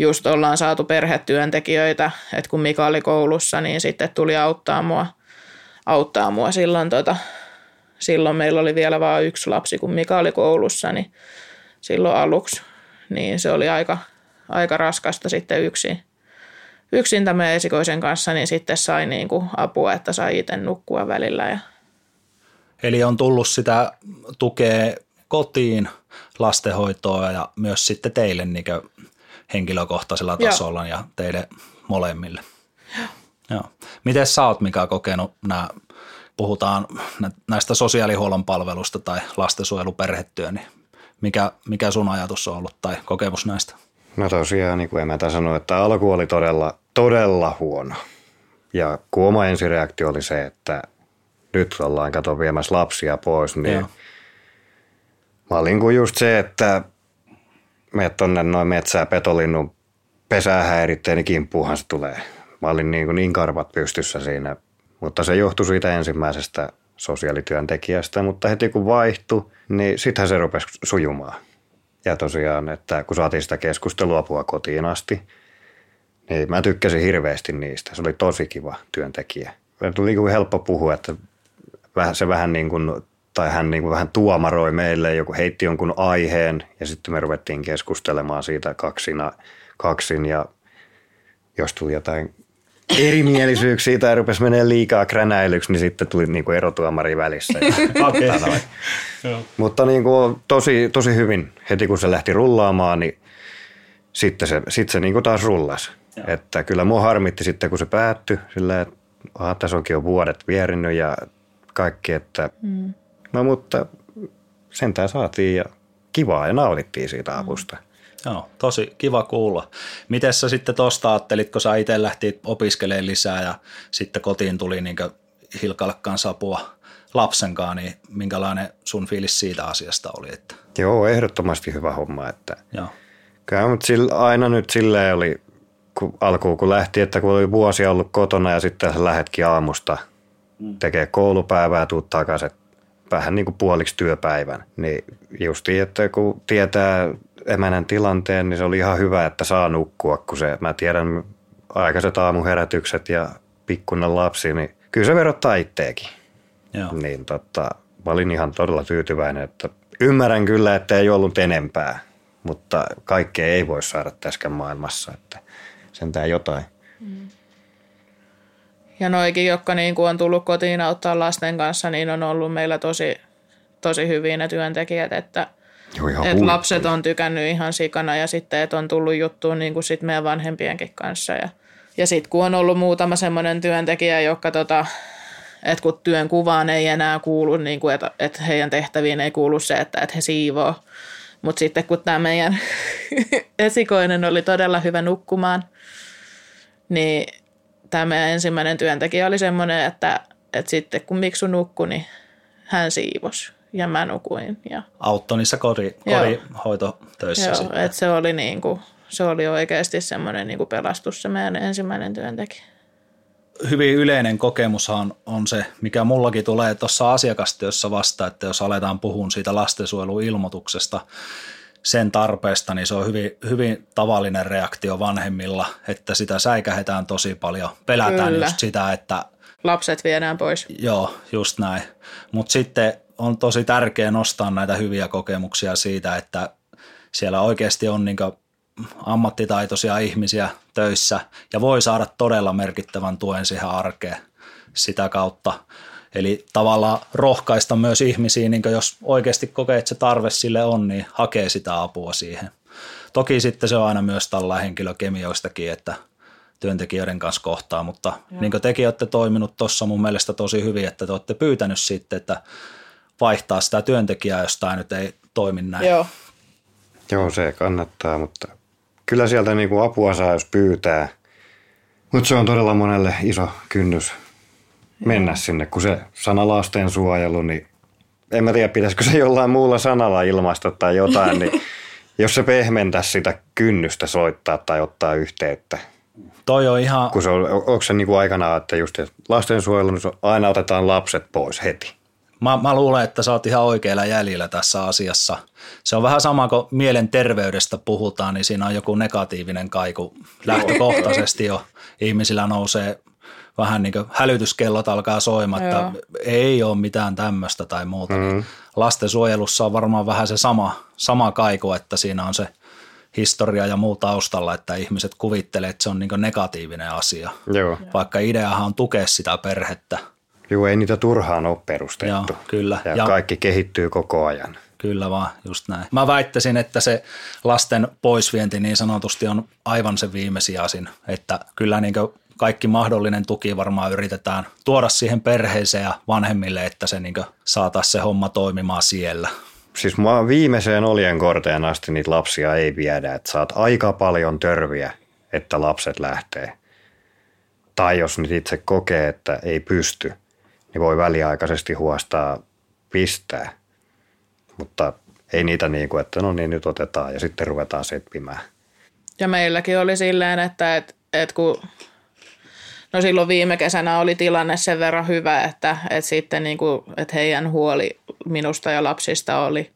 just ollaan saatu perhetyöntekijöitä, että kun Mika oli koulussa, niin sitten tuli auttaa mua, auttaa mua silloin, tota, silloin meillä oli vielä vain yksi lapsi, kun Mika oli koulussa, niin silloin aluksi, niin se oli aika, aika raskasta sitten yksin. Yksin tämän esikoisen kanssa, niin sitten sai niin kuin apua, että sai itse nukkua välillä. Ja... Eli on tullut sitä tukea kotiin, lastenhoitoa ja myös sitten teille niin henkilökohtaisella tasolla Joo. ja teille molemmille. Joo. Joo. Miten sä oot Mika kokenut nämä, puhutaan näistä sosiaalihuollon palvelusta tai lastensuojeluperhetyö, niin mikä, mikä sun ajatus on ollut tai kokemus näistä? No tosiaan, niin kuin emäntä sanoi, että alku oli todella, todella huono. Ja kun oma ensireaktio oli se, että nyt ollaan kato viemässä lapsia pois, niin Joo. mä olin kuin just se, että meet tonne noin metsää petolinnun pesää häiritteen, niin kimppuuhan se tulee. Mä olin niin, kuin niin karvat pystyssä siinä, mutta se johtui siitä ensimmäisestä sosiaalityöntekijästä, mutta heti kun vaihtui, niin sittenhän se rupesi sujumaan. Ja tosiaan, että kun saatiin sitä keskusteluapua kotiin asti, niin mä tykkäsin hirveästi niistä. Se oli tosi kiva työntekijä. Tuli niin kuin helppo puhua, että se vähän niin kuin tai hän niin kuin vähän tuomaroi meille, joku heitti jonkun aiheen ja sitten me ruvettiin keskustelemaan siitä kaksina, kaksin ja jos tuli jotain erimielisyyksiä tai rupesi menee liikaa kränäilyksi, niin sitten tuli niin kuin erotuomari välissä. Ja, Mutta niin kuin tosi, tosi hyvin, heti kun se lähti rullaamaan, niin sitten se, sitten se niin kuin taas rullasi. Että kyllä mua harmitti sitten, kun se päättyi, sillä että tässä onkin jo vuodet vierinnyt ja kaikki, että mm. No mutta sentään saatiin ja kivaa ja nautittiin siitä avusta. Joo, tosi kiva kuulla. Miten sä sitten tuosta ajattelit, kun sä itse lähti opiskelemaan lisää ja sitten kotiin tuli niin Hilkalle kanssa apua lapsenkaan, niin minkälainen sun fiilis siitä asiasta oli? Että... Joo, ehdottomasti hyvä homma. Että Joo. Kyllä, mutta sillä, aina nyt silleen oli kun alkuun kun lähti, että kun oli vuosia ollut kotona ja sitten sä lähetkin aamusta mm. tekee koulupäivää, tuut takaisin, vähän niin kuin puoliksi työpäivän. Niin justiin, että kun tietää emänän tilanteen, niin se oli ihan hyvä, että saa nukkua, kun se, mä tiedän aikaiset aamuherätykset ja pikkunen lapsi, niin kyllä se verottaa itteekin. Joo. Niin tota, mä olin ihan todella tyytyväinen, että ymmärrän kyllä, että ei ollut enempää, mutta kaikkea ei voi saada täskän maailmassa, että sentään jotain. Mm. Ja noikin, jotka niin kuin on tullut kotiin auttaa lasten kanssa, niin on ollut meillä tosi, tosi hyviä ne työntekijät, että Joo, ihan et lapset on tykännyt ihan sikana ja sitten, että on tullut juttuun niin kuin sit meidän vanhempienkin kanssa. Ja, ja sitten kun on ollut muutama semmoinen työntekijä, joka tota, että kun työn kuvaan ei enää kuulu, niin kuin, että, että heidän tehtäviin ei kuulu se, että, että he siivoo. Mutta sitten kun tämä meidän esikoinen oli todella hyvä nukkumaan, niin tämä meidän ensimmäinen työntekijä oli semmoinen, että, että sitten kun Miksu nukkui, niin hän siivos ja mä nukuin. Ja, Auttoi niissä kodi, Joo. kodinhoitotöissä joo, sitten. että se oli, niin kuin, se oli oikeasti semmoinen niin kuin pelastus se meidän ensimmäinen työntekijä. hyvin yleinen kokemushan on se, mikä mullakin tulee tuossa asiakastyössä vasta, että jos aletaan puhua siitä lastensuojeluilmoituksesta, sen tarpeesta, niin se on hyvin, hyvin tavallinen reaktio vanhemmilla, että sitä säikähetään tosi paljon. Pelätään Kyllä. just sitä, että Lapset viedään pois. joo, just näin. Mutta sitten on tosi tärkeää nostaa näitä hyviä kokemuksia siitä, että siellä oikeasti on niin ammattitaitoisia ihmisiä töissä ja voi saada todella merkittävän tuen siihen arkeen sitä kautta. Eli tavallaan rohkaista myös ihmisiä, niin jos oikeasti kokee, että se tarve sille on, niin hakee sitä apua siihen. Toki sitten se on aina myös tällä henkilökemioistakin, että työntekijöiden kanssa kohtaa, mutta Joo. niin kuin tekin olette toiminut tuossa mun mielestä tosi hyvin, että te olette pyytänyt sitten, että vaihtaa sitä työntekijää, jos tämä nyt ei toimi näin. Joo, Joo, se kannattaa, mutta kyllä sieltä niinku apua saa, jos pyytää. Mutta se on todella monelle iso kynnys mennä sinne, kun se sana lastensuojelu, niin en mä tiedä, pitäisikö se jollain muulla sanalla ilmaista tai jotain, niin jos se pehmentäisi sitä kynnystä soittaa tai ottaa yhteyttä. Toi on ihan, Kun se on, onko se niinku aikana, että just lastensuojelu, niin aina otetaan lapset pois heti. Mä, mä luulen, että sä oot ihan oikealla jäljellä tässä asiassa. Se on vähän sama kuin mielenterveydestä puhutaan, niin siinä on joku negatiivinen kaiku. Lähtökohtaisesti jo ihmisillä nousee vähän niin kuin hälytyskellot alkaa soimaan, että ei ole mitään tämmöistä tai muuta. Mm. Lastensuojelussa on varmaan vähän se sama, sama kaiku, että siinä on se historia ja muu taustalla, että ihmiset kuvittelee, että se on niin negatiivinen asia. Joo. Vaikka ideahan on tukea sitä perhettä. Joo, ei niitä turhaan ole perustettu. Joo, kyllä. Ja, Ja- ja kaikki kehittyy koko ajan. Kyllä vaan, just näin. Mä väittäisin, että se lasten poisvienti niin sanotusti on aivan se viimesijaisin, että kyllä niin kaikki mahdollinen tuki varmaan yritetään tuoda siihen perheeseen ja vanhemmille, että se niin saataisiin se homma toimimaan siellä. Siis mä viimeiseen oljen korteen asti niitä lapsia ei viedä, että saat aika paljon törviä, että lapset lähtee. Tai jos nyt itse kokee, että ei pysty, niin voi väliaikaisesti huostaa pistää. Mutta ei niitä niin kuin, että no niin nyt otetaan ja sitten ruvetaan seppimään. Ja meilläkin oli silleen, että et, et kun, no silloin viime kesänä oli tilanne sen verran hyvä, että et sitten niin kuin, että heidän huoli minusta ja lapsista oli,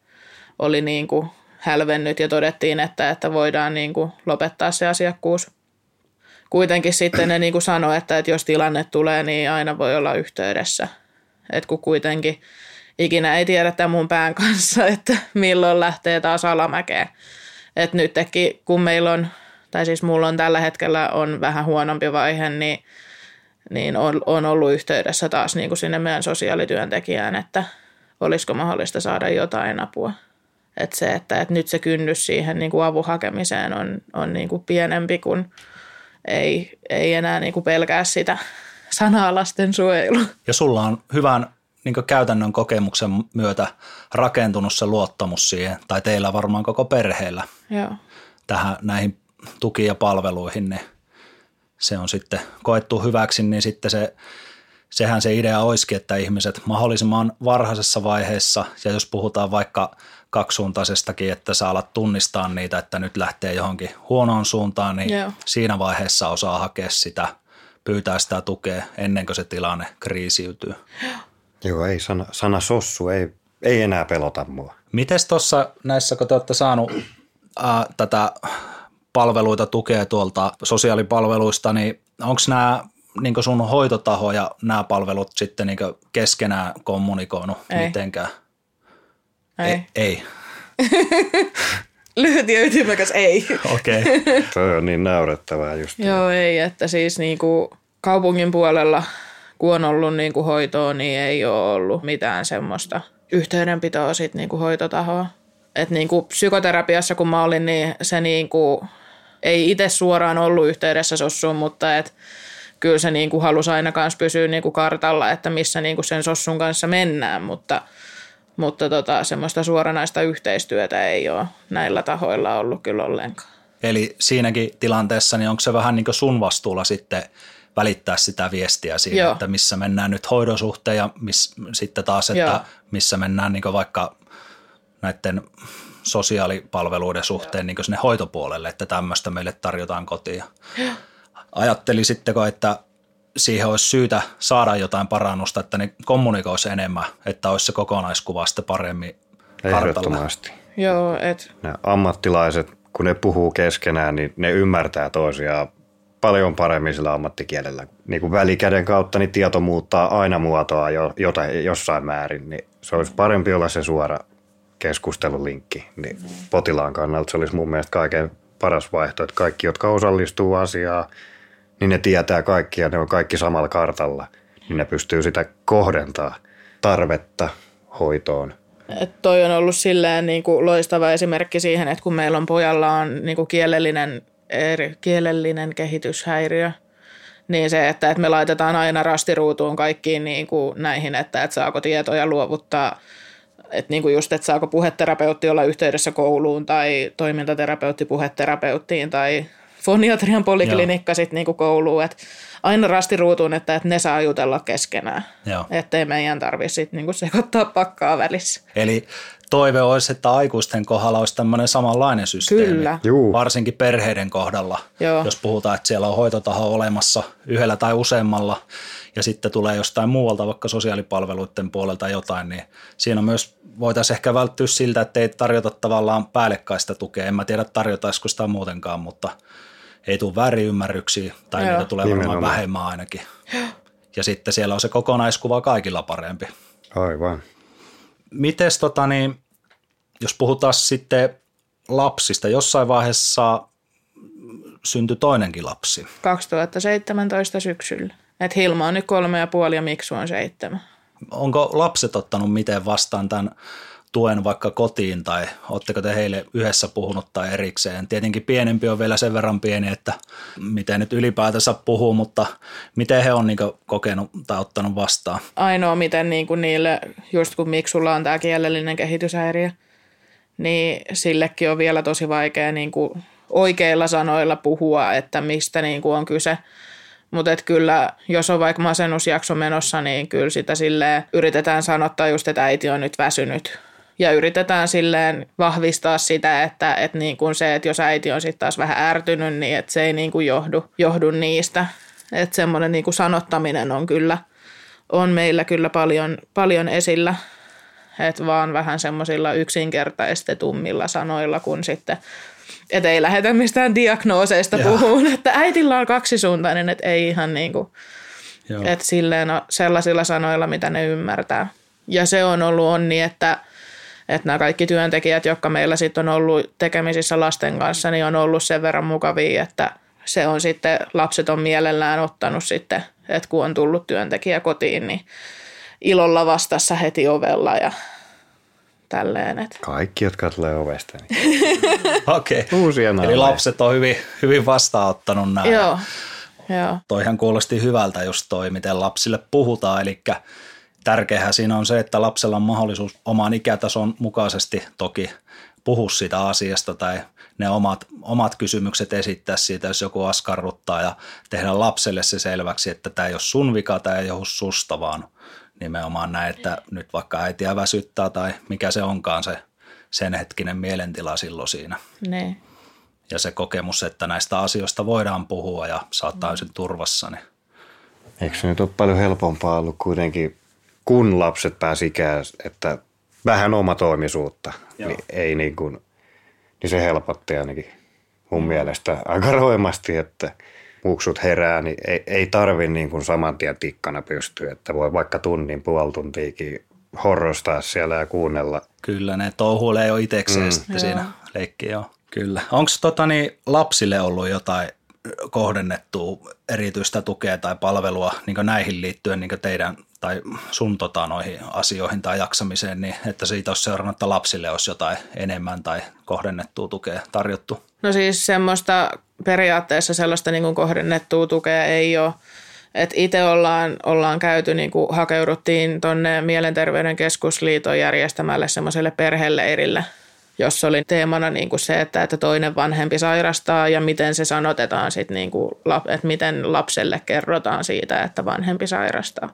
oli niin kuin hälvennyt ja todettiin, että, että voidaan niin kuin lopettaa se asiakkuus. Kuitenkin sitten ne niin kuin sanoi, että, että jos tilanne tulee, niin aina voi olla yhteydessä. Et kun kuitenkin ikinä ei tiedä tämän mun pään kanssa, että milloin lähtee taas alamäkeen. Et nytkin, kun meillä on, tai siis mulla on tällä hetkellä on vähän huonompi vaihe, niin, niin on, on ollut yhteydessä taas niin kuin sinne meidän sosiaalityöntekijään, että olisiko mahdollista saada jotain apua. Että se, että, että nyt se kynnys siihen niin kuin avun hakemiseen on, on niin kuin pienempi, kun ei, ei enää niin kuin pelkää sitä sanaa lastensuojelu. Ja sulla on hyvän niin käytännön kokemuksen myötä rakentunut se luottamus siihen, tai teillä varmaan koko perheellä Joo. tähän näihin tuki- ja palveluihin, niin se on sitten koettu hyväksi, niin sitten se, sehän se idea olisikin, että ihmiset mahdollisimman varhaisessa vaiheessa, ja jos puhutaan vaikka kaksisuuntaisestakin, että saa alat tunnistaa niitä, että nyt lähtee johonkin huonoon suuntaan, niin Joo. siinä vaiheessa osaa hakea sitä, pyytää sitä tukea ennen kuin se tilanne kriisiytyy. Joo, ei sana, sana sossu ei, ei enää pelota mua. Mites tuossa näissä, kun te olette saanut ää, tätä palveluita tukea tuolta sosiaalipalveluista, niin onko nämä niin sun hoitotaho ja nämä palvelut sitten niin keskenään kommunikoinut Ei. mitenkään? Ei. Ei. Lyhyt ja ytimekäs ei. Okei. Okay. Se on niin naurettavaa just. Joo, ei, että siis niinku kaupungin puolella kun on ollut niin kuin hoitoa, niin ei ole ollut mitään semmoista yhteydenpitoa sit niin kuin hoitotahoa. Et niin kuin psykoterapiassa kun mä olin, niin se niin kuin, ei itse suoraan ollut yhteydessä sossuun, mutta et kyllä se niin kuin halusi aina kanssa pysyä niin kuin kartalla, että missä niin kuin sen sossun kanssa mennään, mutta, mutta tota, semmoista suoranaista yhteistyötä ei ole näillä tahoilla ollut kyllä ollenkaan. Eli siinäkin tilanteessa, niin onko se vähän niin kuin sun vastuulla sitten välittää sitä viestiä siitä, Joo. että missä mennään nyt hoidon suhteen ja miss, sitten taas, että Joo. missä mennään niin vaikka näiden sosiaalipalveluiden suhteen niin sinne hoitopuolelle, että tämmöistä meille tarjotaan kotiin. Ajattelisitteko, että siihen olisi syytä saada jotain parannusta, että ne kommunikoisi enemmän, että olisi se kokonaiskuva sitten paremmin kartalla? Ehdottomasti. Joo, et, Nämä ammattilaiset, kun ne puhuu keskenään, niin ne ymmärtää toisiaan paljon paremmin sillä ammattikielellä. Niin kuin välikäden kautta niin tieto muuttaa aina muotoa jo, jotain, jossain määrin, niin se olisi parempi olla se suora keskustelulinkki. Niin potilaan kannalta se olisi mun mielestä kaiken paras vaihtoehto, että kaikki, jotka osallistuu asiaan, niin ne tietää kaikki ja ne on kaikki samalla kartalla, niin ne pystyy sitä kohdentaa tarvetta hoitoon. et toi on ollut silleen niin kuin loistava esimerkki siihen, että kun meillä on pojalla on niin kuin kielellinen, eri, kielellinen kehityshäiriö, niin se, että, että me laitetaan aina rastiruutuun kaikkiin niin kuin näihin, että, että saako tietoja luovuttaa, että niin kuin just, että saako puheterapeutti olla yhteydessä kouluun tai toimintaterapeutti puheterapeuttiin tai foniatrian poliklinikka sitten niin kuin kouluun, että aina rastiruutuun, että, että ne saa jutella keskenään, Joo. ettei meidän tarvitse sitten niin kuin sekoittaa pakkaa välissä. Eli toive olisi, että aikuisten kohdalla olisi tämmöinen samanlainen systeemi. Kyllä. Juu. Varsinkin perheiden kohdalla, Joo. jos puhutaan, että siellä on hoitotaho olemassa yhdellä tai useammalla ja sitten tulee jostain muualta, vaikka sosiaalipalveluiden puolelta jotain, niin siinä myös voitaisiin ehkä välttyä siltä, että ei tarjota tavallaan päällekkäistä tukea. En mä tiedä tarjotaisiko sitä muutenkaan, mutta ei tule väärinymmärryksiä tai Joo. niitä tulee varmaan Nimenomaan. vähemmän ainakin. Ja sitten siellä on se kokonaiskuva kaikilla parempi. Aivan. Mites tota niin, jos puhutaan sitten lapsista, jossain vaiheessa syntyi toinenkin lapsi. 2017 syksyllä. Et Hilma on nyt kolme ja puoli ja Miksu on seitsemän. Onko lapset ottanut miten vastaan tämän tuen vaikka kotiin tai oletteko te heille yhdessä puhunut tai erikseen? Tietenkin pienempi on vielä sen verran pieni, että miten nyt ylipäätänsä puhuu, mutta miten he on niin kokenut tai ottanut vastaan? Ainoa, miten niin kuin niille, just kun Miksulla on tämä kielellinen kehityshäiriö, niin sillekin on vielä tosi vaikea niin kuin oikeilla sanoilla puhua, että mistä niin kuin on kyse. Mutta kyllä, jos on vaikka masennusjakso menossa, niin kyllä sitä silleen yritetään sanottaa just, että äiti on nyt väsynyt. Ja yritetään silleen vahvistaa sitä, että, että niin kuin se, että jos äiti on sitten taas vähän ärtynyt, niin että se ei niin kuin johdu, johdu niistä. Että semmoinen niin kuin sanottaminen on kyllä, on meillä kyllä paljon, paljon esillä. Että vaan vähän semmoisilla yksinkertaistetummilla sanoilla, kun sitten että ei lähdetä mistään diagnooseista puhumaan, että äitillä on kaksisuuntainen, että ei ihan niin kuin, Joo. että silleen on sellaisilla sanoilla, mitä ne ymmärtää. Ja se on ollut onni, että, että nämä kaikki työntekijät, jotka meillä sitten on ollut tekemisissä lasten kanssa, niin on ollut sen verran mukavia, että se on sitten, lapset on mielellään ottanut sitten, että kun on tullut työntekijä kotiin, niin ilolla vastassa heti ovella ja tälleen. Että. Kaikki, jotka tulee ovesta. Niin. Okei. Okay. Uusia Eli lapset on hyvin, hyvin vastaanottanut nämä. Joo, joo. Toihan kuulosti hyvältä just toi, miten lapsille puhutaan, eli tärkeähän siinä on se, että lapsella on mahdollisuus oman ikätason mukaisesti toki puhua siitä asiasta tai ne omat, omat kysymykset esittää siitä, jos joku askarruttaa ja tehdä lapselle se selväksi, että tämä ei ole sun vika, tämä ei ole susta, vaan nimenomaan näin, että nyt vaikka äitiä väsyttää tai mikä se onkaan se sen hetkinen mielentila silloin siinä. Niin. Ja se kokemus, että näistä asioista voidaan puhua ja sä oot täysin turvassa, niin Eikö se nyt ole paljon helpompaa ollut kuitenkin, kun lapset pääsi ikään, että vähän omatoimisuutta, Joo. niin ei niin kuin, niin se helpotti ainakin mun mielestä aika roimasti, että muksut herää, niin ei, ei tarvi niin kuin saman tien tikkana pystyä, että voi vaikka tunnin, puoli tuntiakin horrostaa siellä ja kuunnella. Kyllä, ne touhuilee jo itsekseen mm. sitten Joo. siinä leikkiä joo. Kyllä. Onko tota, niin, lapsille ollut jotain kohdennettua erityistä tukea tai palvelua niin näihin liittyen niin teidän tai sun tota, noihin asioihin tai jaksamiseen, niin että siitä olisi seurannut, että lapsille olisi jotain enemmän tai kohdennettua tukea tarjottu? No siis semmoista periaatteessa sellaista niin kuin kohdennettua tukea ei ole. Että itse ollaan, ollaan käyty, niin kuin hakeuduttiin tuonne Mielenterveyden keskusliiton järjestämälle semmoiselle perheleirille – jossa oli teemana niin kuin se, että, että toinen vanhempi sairastaa ja miten se sanotetaan sitten, niin kuin, että miten lapselle kerrotaan siitä, että vanhempi sairastaa.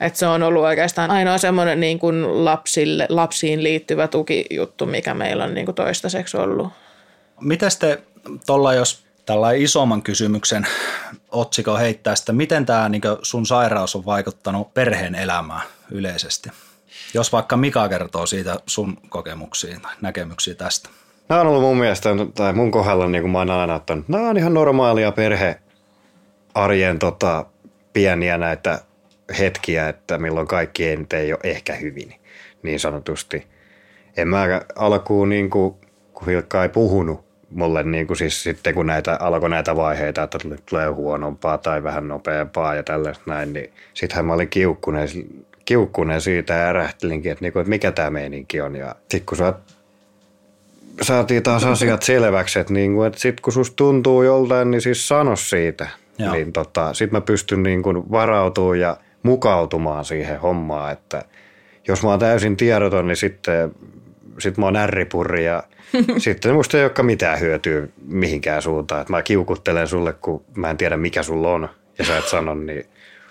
Et se on ollut oikeastaan ainoa semmoinen niin kuin lapsille, lapsiin liittyvä tukijuttu, mikä meillä on niin kuin toistaiseksi ollut. Miten te tuolla, jos tällä isomman kysymyksen otsikon heittää sitä, miten tämä niin sun sairaus on vaikuttanut perheen elämään yleisesti? Jos vaikka Mika kertoo siitä sun kokemuksiin tai näkemyksiä tästä. Nämä on ollut mun mielestä, tai mun kohdalla, niin kuin mä oon aina ottanut, nämä on ihan normaalia perhe arjen tota, pieniä näitä hetkiä, että milloin kaikki ei, ei ole ehkä hyvin, niin sanotusti. En mä alkuun, niin kuin, kun Hilkka ei puhunut mulle niin kuin siis sitten, kun näitä, alkoi näitä vaiheita, että tulee huonompaa tai vähän nopeampaa ja tällaista näin, niin sittenhän mä olin kiukkunen kiukkunen siitä ja ärähtelinkin, että, niinku, että mikä tämä meininki on. Ja sitten kun sä saatiin taas asiat selväksi, että, niinku, että sitten kun susta tuntuu joltain, niin siis sano siitä. Joo. Niin tota, sitten mä pystyn niinku varautumaan ja mukautumaan siihen hommaan, että jos mä oon täysin tiedoton, niin sitten sit mä oon ärripurri ja sitten musta ei olekaan mitään hyötyä mihinkään suuntaan. Että mä kiukuttelen sulle, kun mä en tiedä mikä sulla on ja sä et sano, niin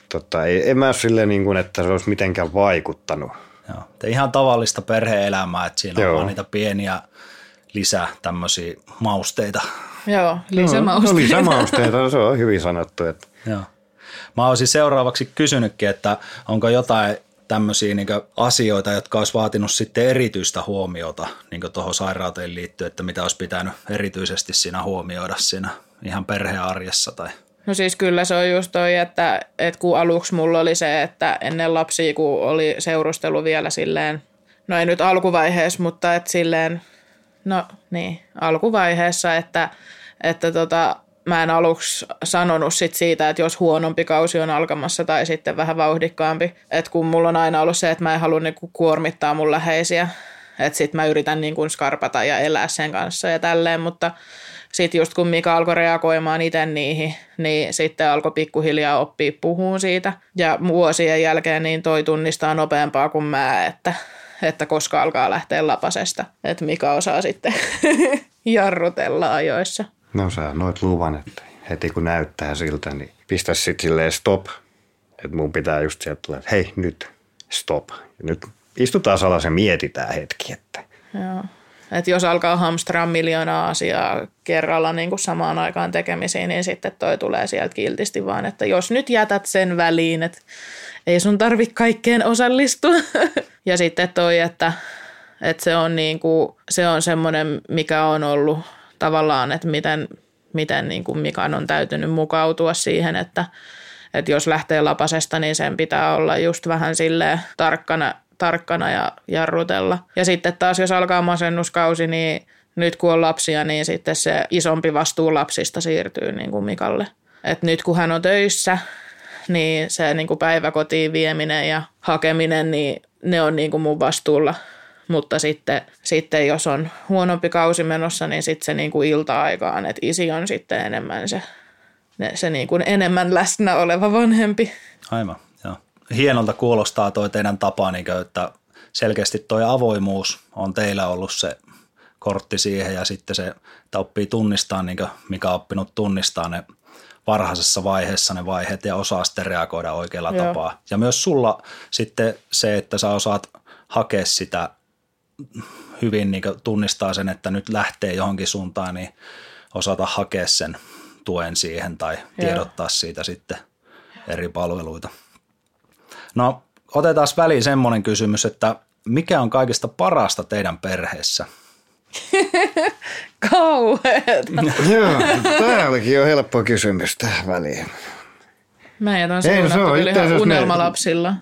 tota, ei, en mä silleen niin kuin, että se olisi mitenkään vaikuttanut. Joo. Te ihan tavallista perhe-elämää, että siinä Joo. on vaan niitä pieniä lisää tämmöisiä mausteita. Joo, lisämausteita. No, no lisämausteita, se on hyvin sanottu. Että. Joo. Mä olisin seuraavaksi kysynytkin, että onko jotain tämmöisiä niin asioita, jotka olisi vaatinut sitten erityistä huomiota niin tuohon sairauteen liittyen, että mitä olisi pitänyt erityisesti siinä huomioida siinä ihan perhearjessa tai – No siis kyllä se on just toi, että, että kun aluksi mulla oli se, että ennen lapsia, kun oli seurustelu vielä silleen, no ei nyt alkuvaiheessa, mutta että silleen, no niin, alkuvaiheessa, että, että tota, mä en aluksi sanonut sit siitä, että jos huonompi kausi on alkamassa tai sitten vähän vauhdikkaampi. Että kun mulla on aina ollut se, että mä en halua niinku kuormittaa mun läheisiä, että sit mä yritän niinku skarpata ja elää sen kanssa ja tälleen, mutta sitten just kun Mika alkoi reagoimaan itse niihin, niin sitten alkoi pikkuhiljaa oppia puhuun siitä. Ja vuosien jälkeen niin toi tunnistaa nopeampaa kuin mä, että, että koska alkaa lähteä lapasesta. Että Mika osaa sitten jarrutella ajoissa. No sä noit luvan, että heti kun näyttää siltä, niin pistä sitten silleen stop. Että mun pitää just sieltä tulla, että hei nyt stop. Ja nyt istutaan alas ja mietitään hetki, että Joo. Että jos alkaa hamstraa miljoonaa asiaa kerralla niin samaan aikaan tekemisiin, niin sitten toi tulee sieltä kiltisti vaan, että jos nyt jätät sen väliin, että ei sun tarvi kaikkeen osallistua. ja sitten toi, että, että se on, niin kuin, se on semmoinen, mikä on ollut tavallaan, että miten, miten niin kuin Mikan on täytynyt mukautua siihen, että, että jos lähtee lapasesta, niin sen pitää olla just vähän sille tarkkana tarkkana ja jarrutella. Ja sitten taas, jos alkaa masennuskausi, niin nyt kun on lapsia, niin sitten se isompi vastuu lapsista siirtyy niin kuin Mikalle. Et nyt kun hän on töissä, niin se niin kuin päiväkotiin vieminen ja hakeminen, niin ne on niin kuin mun vastuulla. Mutta sitten, sitten jos on huonompi kausi menossa, niin sitten se niin kuin ilta-aikaan, että isi on sitten enemmän se, se niin kuin enemmän läsnä oleva vanhempi. Aivan hienolta kuulostaa toi teidän tapa, niin kuin, että selkeästi toi avoimuus on teillä ollut se kortti siihen ja sitten se, että oppii tunnistaa, niin kuin mikä on oppinut tunnistaa ne varhaisessa vaiheessa ne vaiheet ja osaa sitten reagoida oikealla Joo. tapaa. Ja myös sulla sitten se, että sä osaat hakea sitä hyvin niin tunnistaa sen, että nyt lähtee johonkin suuntaan, niin osata hakea sen tuen siihen tai tiedottaa Joo. siitä sitten eri palveluita. No otetaan väliin semmoinen kysymys, että mikä on kaikista parasta teidän perheessä? Kauheeta. Joo, tämä olikin jo helppo kysymys tähän väliin. Mä jätän suunnattu kyllä ihan unelmalapsilla.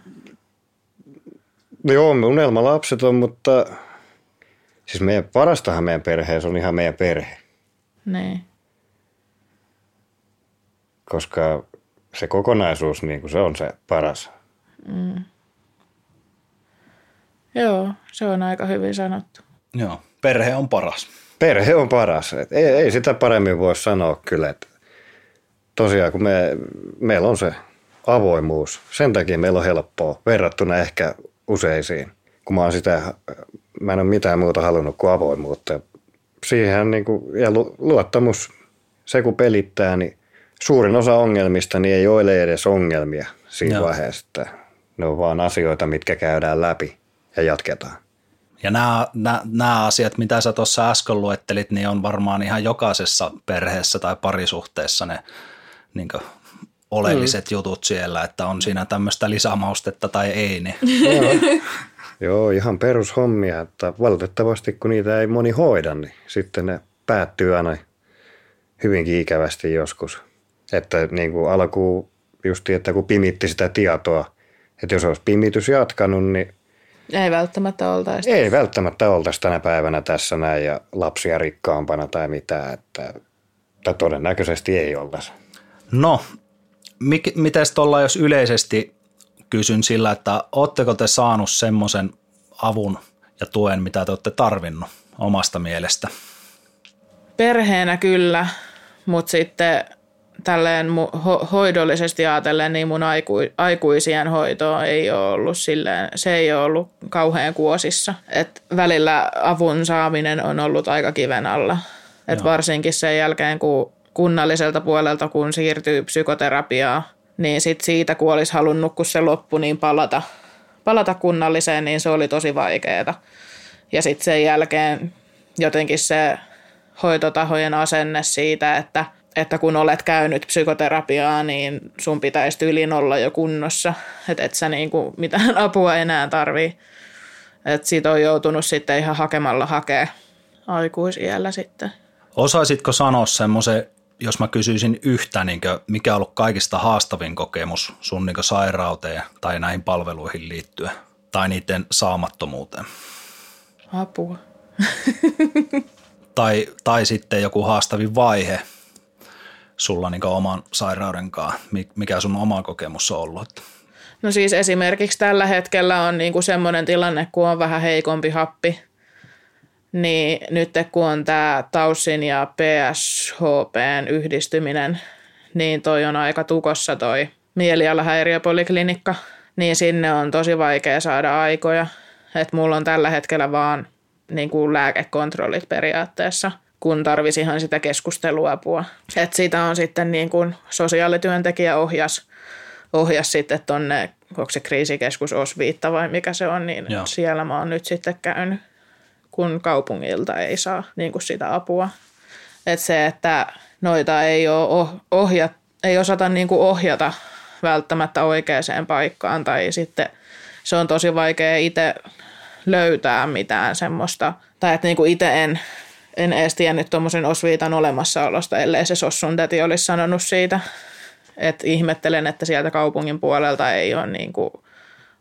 No joo, me unelmalapset on, mutta siis meidän parastahan meidän perheessä on ihan meidän perhe. Niin. koska se kokonaisuus, niin kuin se on se paras. Joo, se on aika hyvin sanottu. Joo, perhe on paras. Perhe on paras. Et ei, ei sitä paremmin voi sanoa kyllä. Että tosiaan, kun me, meillä on se avoimuus, sen takia meillä on helppoa verrattuna ehkä useisiin. Kun mä, oon sitä, mä en ole mitään muuta halunnut kuin avoimuutta. Siihen niin kuin, ja lu- luottamus, se kun pelittää, niin suurin osa ongelmista niin ei ole edes ongelmia siinä Joo. vaiheessa. Että ne on vaan asioita, mitkä käydään läpi ja jatketaan. Ja nämä, nämä, nämä asiat, mitä sä tuossa äsken luettelit, niin on varmaan ihan jokaisessa perheessä tai parisuhteessa ne niin oleelliset mm. jutut siellä, että on siinä tämmöistä lisämaustetta tai ei. Niin. Joo, ihan perushommia, että valitettavasti kun niitä ei moni hoida, niin sitten ne päättyy aina hyvinkin ikävästi joskus. Että niin kuin alkuun justi, että kun pimitti sitä tietoa, että jos olisi pimitys jatkanut, niin Ei välttämättä oltaisi. ei välttämättä oltaisi tänä päivänä tässä näin ja lapsia rikkaampana tai mitään, että, että todennäköisesti ei oltaisi. No, mik, mites tuolla, jos yleisesti kysyn sillä, että ootteko te saanut semmoisen avun ja tuen, mitä te olette tarvinnut omasta mielestä? Perheenä kyllä, mutta sitten tälleen ho- hoidollisesti ajatellen, niin mun aiku- aikuisien hoito ei ole ollut silleen, se ei ole ollut kauhean kuosissa. Et välillä avun saaminen on ollut aika kiven alla. Et varsinkin sen jälkeen, kun kunnalliselta puolelta, kun siirtyy psykoterapiaa, niin sit siitä, kun olisi halunnut, kun se loppu, niin palata, palata kunnalliseen, niin se oli tosi vaikeaa. Ja sitten sen jälkeen jotenkin se hoitotahojen asenne siitä, että, että kun olet käynyt psykoterapiaa, niin sun pitäisi tyylin olla jo kunnossa, että et sä niinku mitään apua enää tarvii. Että siitä on joutunut sitten ihan hakemalla hakea aikuisiellä sitten. Osaisitko sanoa semmoisen, jos mä kysyisin yhtä, niin mikä on ollut kaikista haastavin kokemus sun niin sairauteen tai näihin palveluihin liittyen tai niiden saamattomuuteen? Apua. Tai, tai sitten joku haastavin vaihe sulla niin oman sairauden kanssa, mikä sun oma kokemus on ollut? No siis esimerkiksi tällä hetkellä on niinku semmoinen tilanne, kun on vähän heikompi happi, niin nyt kun on tämä Taussin ja PSHPn yhdistyminen, niin toi on aika tukossa toi mielialahäiriöpoliklinikka, niin sinne on tosi vaikea saada aikoja. Että mulla on tällä hetkellä vaan niin kuin lääkekontrollit periaatteessa, kun tarvisihan sitä keskusteluapua. Et sitä on sitten niin kuin sosiaalityöntekijä ohjas, ohjas sitten tonne, onko se kriisikeskus Osviitta vai mikä se on, niin Joo. siellä mä oon nyt sitten käynyt, kun kaupungilta ei saa niin kuin sitä apua. Et se, että noita ei, ole oh- ohja, ei osata niin kuin ohjata välttämättä oikeaan paikkaan tai sitten se on tosi vaikea itse löytää mitään semmoista, tai että niinku itse en, en edes tiennyt tuommoisen osviitan olemassaolosta, ellei se Sossun täti olisi sanonut siitä. Et ihmettelen, että sieltä kaupungin puolelta ei ole niinku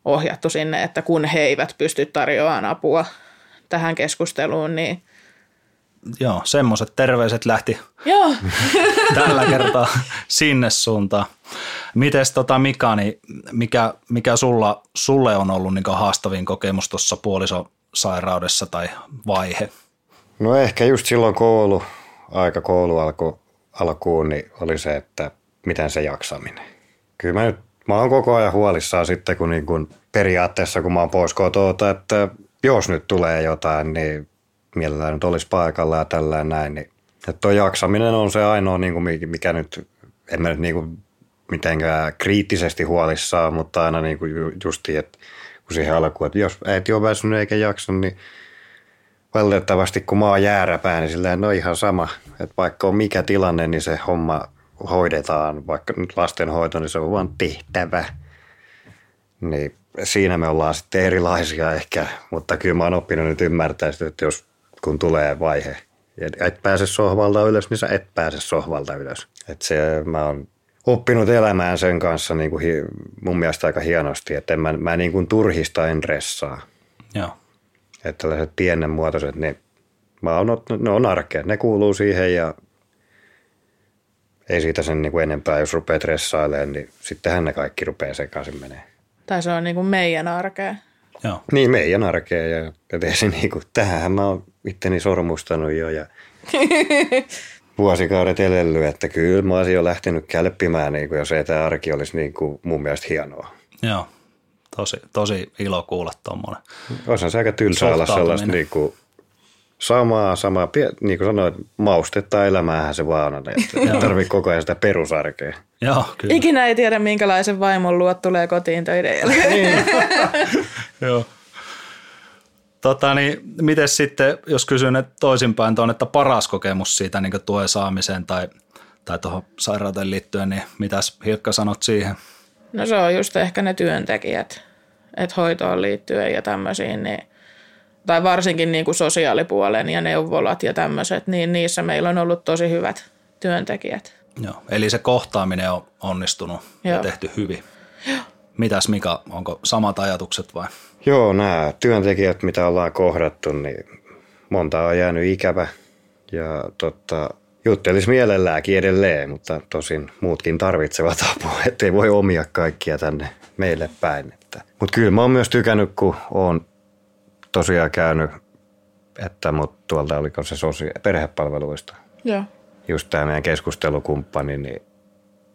ohjattu sinne, että kun he eivät pysty tarjoamaan apua tähän keskusteluun, niin Joo, semmoiset terveiset lähti joo, tällä kertaa sinne suuntaan. Mites tota Mika, niin mikä, mikä sulla, sulle on ollut niin haastavin kokemus tuossa puolisosairaudessa tai vaihe? No ehkä just silloin koulu, aika koulu alku, alkuun, niin oli se, että miten se jaksaminen. Kyllä mä nyt, mä oon koko ajan huolissaan sitten, kun, niin kun periaatteessa kun mä oon pois kotoa, että jos nyt tulee jotain, niin mielellään nyt olisi paikalla ja tällä näin. Niin, että tuo jaksaminen on se ainoa, niin kuin mikä, nyt, en mä nyt niin kuin mitenkään kriittisesti huolissaan, mutta aina niin kuin ju- justiin, että kun siihen alkuun, että jos äiti on väsynyt eikä jaksa, niin valitettavasti kun oon jääräpää, niin silleen no ihan sama, että vaikka on mikä tilanne, niin se homma hoidetaan, vaikka nyt lastenhoito, niin se on vaan tehtävä. Niin siinä me ollaan sitten erilaisia ehkä, mutta kyllä mä oon oppinut nyt ymmärtää sitä, että jos kun tulee vaihe, et pääse sohvalta ylös, niin sä et pääse sohvalta ylös. Et se, mä oon oppinut elämään sen kanssa niin kuin mun mielestä aika hienosti, että mä, mä niin kuin turhista en ressaa. Joo. Että tällaiset pienenmuotoiset, niin mä oon, ne on arkea, ne kuuluu siihen ja ei siitä sen niin kuin enempää, jos rupeaa tressailemaan, niin sittenhän ne kaikki rupeaa sekaisin menee. Tai se on niin kuin meidän arkea. Joo. Niin, meidän arkea ja, se niin kuin, tähän mä oon itteni sormustanut jo ja vuosikaudet elellyt, että kyllä mä olisin jo lähtenyt kälppimään, niin kuin, jos ei tämä arki olisi niin kuin, mun mielestä hienoa. Joo. Tosi, tosi ilo kuulla tuommoinen. Olisihan se aika tylsä olla sellaista niin kuin, samaa, samaa, niin kuin sanoit, maustetta elämäähän se vaan on. Tarvitse koko ajan sitä perusarkea. Joo, kyllä. Ikinä ei tiedä, minkälaisen vaimon luot tulee kotiin töiden jälkeen. Joo. Tota, niin, miten sitten, jos kysyn että toisinpäin tuon, että paras kokemus siitä niin tuen saamiseen tai, tai tuohon sairauteen liittyen, niin mitäs Hilkka sanot siihen? No se on just ehkä ne työntekijät, että hoitoon liittyen ja tämmöisiin, niin, tai varsinkin niin kuin sosiaalipuolen ja neuvolat ja tämmöiset, niin niissä meillä on ollut tosi hyvät työntekijät. Joo. Eli se kohtaaminen on onnistunut ja Joo. tehty hyvin. Mitäs Mika, onko samat ajatukset vai? Joo, nämä työntekijät, mitä ollaan kohdattu, niin monta on jäänyt ikävä ja totta, juttelis mielelläänkin edelleen, mutta tosin muutkin tarvitsevat apua, ettei voi omia kaikkia tänne meille päin. Mutta kyllä mä oon myös tykännyt, kun oon tosiaan käynyt, että mut tuolta oliko se sosia- perhepalveluista. Joo. Just tämä meidän keskustelukumppani, niin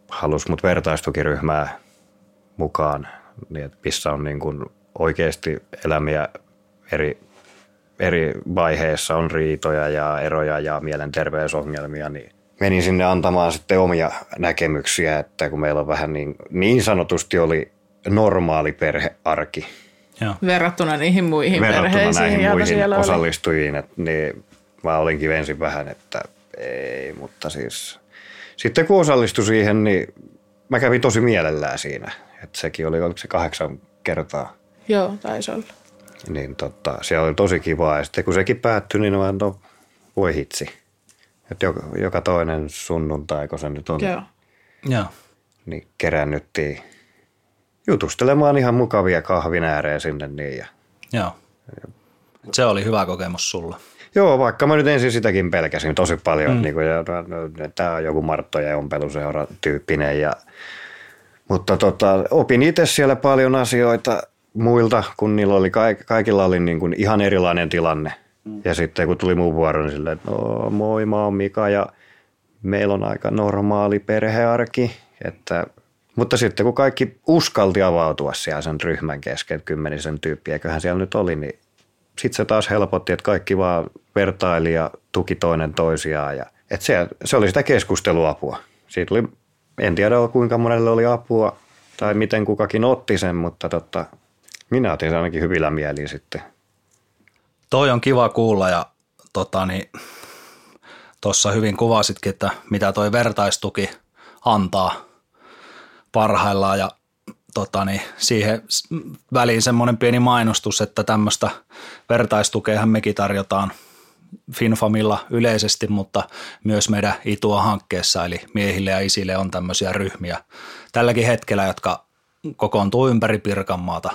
halusi mut vertaistukiryhmää mukaan, niin että missä on niin kuin oikeasti elämiä eri, eri vaiheissa on riitoja ja eroja ja mielenterveysongelmia, niin menin sinne antamaan sitten omia näkemyksiä, että kun meillä on vähän niin, niin sanotusti oli normaali perhearki Joo. Verrattuna niihin muihin verrattuna perheisiin, näihin muihin siellä osallistujiin, että niin mä olinkin ensin vähän, että ei, mutta siis sitten kun osallistui siihen, niin mä kävin tosi mielellään siinä, että sekin oli, oliko se kahdeksan kertaa, Joo, taisi olla. niin tota, siellä oli tosi kivaa ja sitten kun sekin päättyi, niin mä no voi hitsi. Että joka, joka toinen sunnuntai, kun se nyt on, Joo. Joo. niin kerännyttiin jutustelemaan ihan mukavia kahvin ääreen sinne niin ja Joo. Se oli hyvä kokemus sulla. Joo, vaikka mä nyt ensin sitäkin pelkäsin tosi paljon, mm. niin kuin, ja, tämä on joku Martto ja ompeluseura tyyppinen. Ja, mutta tota, opin itse siellä paljon asioita muilta, kun niillä oli, kaikilla oli niin kuin ihan erilainen tilanne. Mm. Ja sitten kun tuli mun vuoro, niin silleen, että no, moi, mä oon Mika ja meillä on aika normaali perhearki. Että, mutta sitten kun kaikki uskalti avautua siellä sen ryhmän kesken, kymmenisen tyyppiä, eiköhän siellä nyt oli, niin sitten se taas helpotti, että kaikki vaan vertaili ja tuki toinen toisiaan. Ja, et se, se oli sitä keskusteluapua. Siitä oli, en tiedä kuinka monelle oli apua tai miten kukakin otti sen, mutta totta, minä otin sen ainakin hyvillä mieliin sitten. Toi on kiva kuulla ja tota, niin, hyvin kuvasitkin, että mitä toi vertaistuki antaa parhaillaan ja tota, niin, siihen väliin semmoinen pieni mainostus, että tämmöistä vertaistukeahan mekin tarjotaan FinFamilla yleisesti, mutta myös meidän ITUA-hankkeessa, eli miehille ja isille on tämmöisiä ryhmiä tälläkin hetkellä, jotka kokoontuu ympäri Pirkanmaata.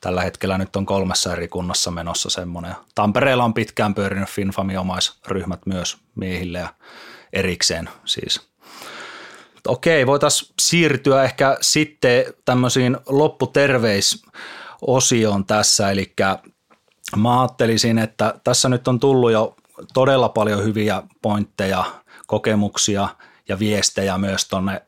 Tällä hetkellä nyt on kolmessa eri kunnassa menossa semmoinen. Tampereella on pitkään pyörinyt FinFamin omaisryhmät myös miehille ja erikseen siis. Okei, voitaisiin siirtyä ehkä sitten tämmöisiin lopputerveisosioon tässä, eli mä ajattelisin, että tässä nyt on tullut jo todella paljon hyviä pointteja, kokemuksia ja viestejä myös tonne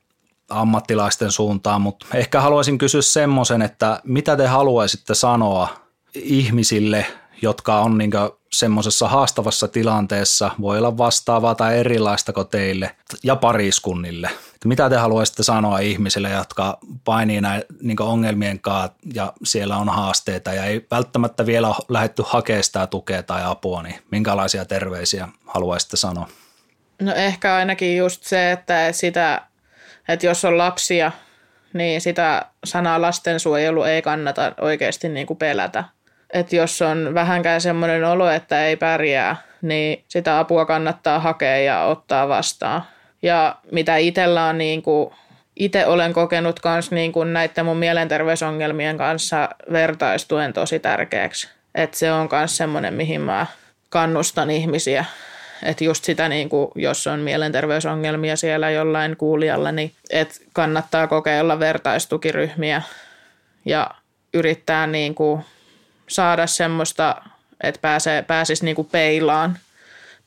ammattilaisten suuntaan, mutta ehkä haluaisin kysyä semmoisen, että mitä te haluaisitte sanoa ihmisille, jotka on niin semmoisessa haastavassa tilanteessa, voi olla vastaavaa tai erilaista kuin teille ja pariskunnille. Että mitä te haluaisitte sanoa ihmisille, jotka painii näin niin ongelmien kanssa ja siellä on haasteita ja ei välttämättä vielä ole lähdetty hakemaan sitä tukea tai apua, niin minkälaisia terveisiä haluaisitte sanoa? No ehkä ainakin just se, että sitä, että jos on lapsia, niin sitä sanaa lastensuojelu ei kannata oikeasti niin kuin pelätä. Että jos on vähänkään semmoinen olo, että ei pärjää, niin sitä apua kannattaa hakea ja ottaa vastaan. Ja mitä itsellä on, niin kuin, itse olen kokenut myös niin kuin näiden mun mielenterveysongelmien kanssa vertaistuen tosi tärkeäksi. Että se on myös semmoinen, mihin mä kannustan ihmisiä. että just sitä, niin kuin, jos on mielenterveysongelmia siellä jollain kuulijalla, niin että kannattaa kokeilla vertaistukiryhmiä ja yrittää niin kuin saada semmoista, että pääsee, pääsisi niin kuin peilaan,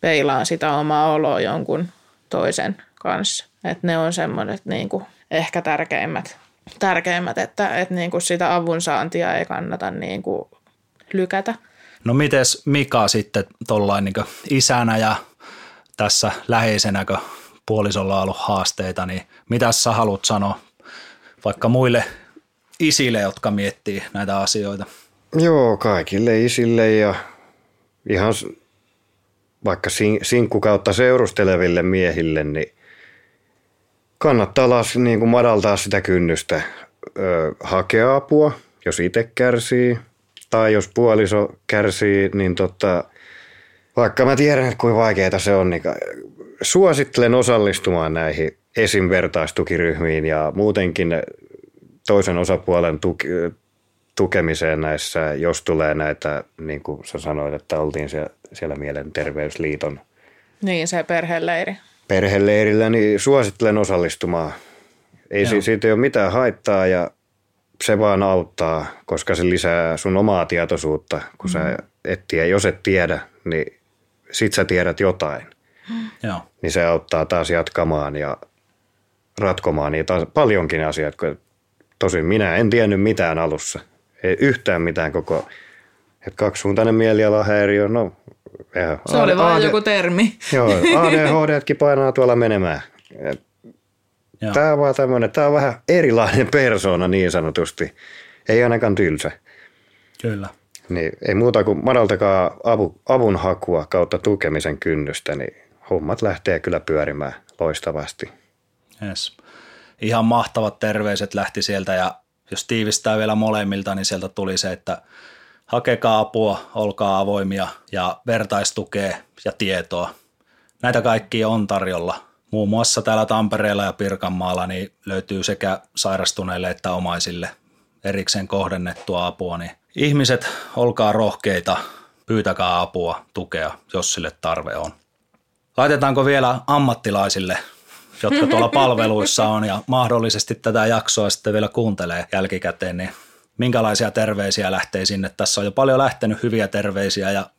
peilaan sitä omaa oloa jonkun toisen kanssa. Että ne on semmoiset niin kuin ehkä tärkeimmät, tärkeimmät että, että niin kuin sitä avunsaantia ei kannata niin kuin lykätä. No mites Mika sitten tuollain niin isänä ja tässä läheisenä, kun puolisolla on ollut haasteita, niin mitä sä haluat sanoa vaikka muille isille, jotka miettii näitä asioita? Joo, kaikille isille ja ihan vaikka sinkku kautta seurusteleville miehille, niin kannattaa las, niin kuin madaltaa sitä kynnystä, ö, hakea apua, jos itse kärsii, tai jos puoliso kärsii, niin tota, vaikka mä tiedän, että kuinka vaikeaa se on, niin suosittelen osallistumaan näihin esimvertaistukiryhmiin ja muutenkin toisen osapuolen tuki, tukemiseen näissä, jos tulee näitä, niin kuin sä sanoit, että oltiin siellä, siellä Mielenterveysliiton niin, se perheleiri. Perheleirillä, niin suosittelen osallistumaan. Ei Joo. siitä ei ole mitään haittaa ja se vaan auttaa, koska se lisää sun omaa tietoisuutta, kun mm. sä et tiedä. Jos et tiedä, niin sit sä tiedät jotain. Joo. Niin se auttaa taas jatkamaan ja ratkomaan niitä paljonkin asioita. Tosin minä en tiennyt mitään alussa. Ei yhtään mitään koko, että kaksisuuntainen mielialahäiriö, no ja se oli vain joku termi. Joo, ADHDkin painaa tuolla menemään. Tämä on vaan tämmöinen, tämä on vähän erilainen persoona niin sanotusti. Ei ainakaan tylsä. Kyllä. Niin ei muuta kuin madaltakaa avu, avun hakua kautta tukemisen kynnystä, niin hommat lähtee kyllä pyörimään loistavasti. Yes. Ihan mahtavat terveiset lähti sieltä ja jos tiivistää vielä molemmilta, niin sieltä tuli se, että hakekaa apua, olkaa avoimia ja vertaistukea ja tietoa. Näitä kaikkia on tarjolla muun muassa täällä Tampereella ja Pirkanmaalla niin löytyy sekä sairastuneille että omaisille erikseen kohdennettua apua. Niin ihmiset, olkaa rohkeita, pyytäkää apua, tukea, jos sille tarve on. Laitetaanko vielä ammattilaisille, jotka tuolla palveluissa on ja mahdollisesti tätä jaksoa sitten vielä kuuntelee jälkikäteen, niin minkälaisia terveisiä lähtee sinne. Tässä on jo paljon lähtenyt hyviä terveisiä ja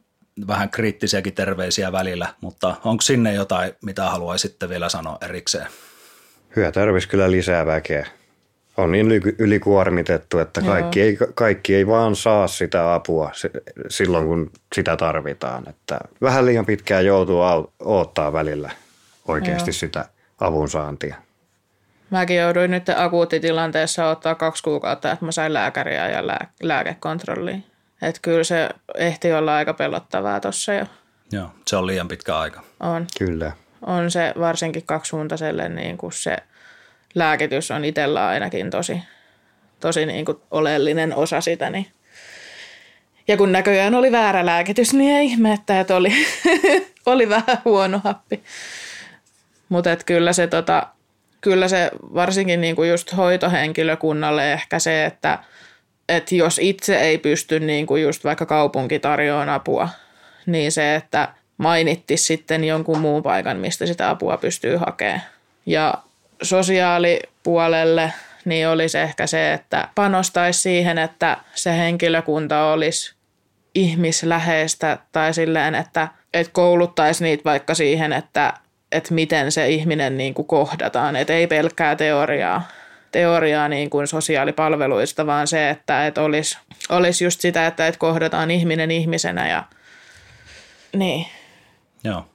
vähän kriittisiäkin terveisiä välillä, mutta onko sinne jotain, mitä haluaisitte vielä sanoa erikseen? Hyvä tarvitsisi kyllä lisää väkeä. On niin ylikuormitettu, että kaikki ei, kaikki ei vaan saa sitä apua silloin, kun sitä tarvitaan. Että vähän liian pitkään joutuu odottaa välillä oikeasti Joo. sitä avunsaantia. Mäkin jouduin nyt akuuttitilanteessa ottaa kaksi kuukautta, että mä sain lääkäriä ja lää- lääkekontrollia. Että kyllä se ehti olla aika pelottavaa tuossa jo. Joo, se on liian pitkä aika. On. Kyllä. On se varsinkin kaksisuuntaiselle, niin kuin se lääkitys on itsellä ainakin tosi, tosi niin kuin oleellinen osa sitä. Niin. Ja kun näköjään oli väärä lääkitys, niin ei ihme, että oli, oli vähän huono happi. Mutta kyllä se, tota, kyllä se varsinkin niin kuin just hoitohenkilökunnalle ehkä se, että – että jos itse ei pysty niin kuin just vaikka kaupunki tarjoamaan apua, niin se, että mainitti sitten jonkun muun paikan, mistä sitä apua pystyy hakemaan. Ja sosiaalipuolelle niin olisi ehkä se, että panostaisi siihen, että se henkilökunta olisi ihmisläheistä tai silleen, että, että kouluttaisi niitä vaikka siihen, että, että miten se ihminen niin kuin kohdataan, että ei pelkkää teoriaa, teoriaa niin kuin sosiaalipalveluista, vaan se, että, että olisi, olisi just sitä, että, että kohdataan ihminen ihmisenä ja niin. Joo.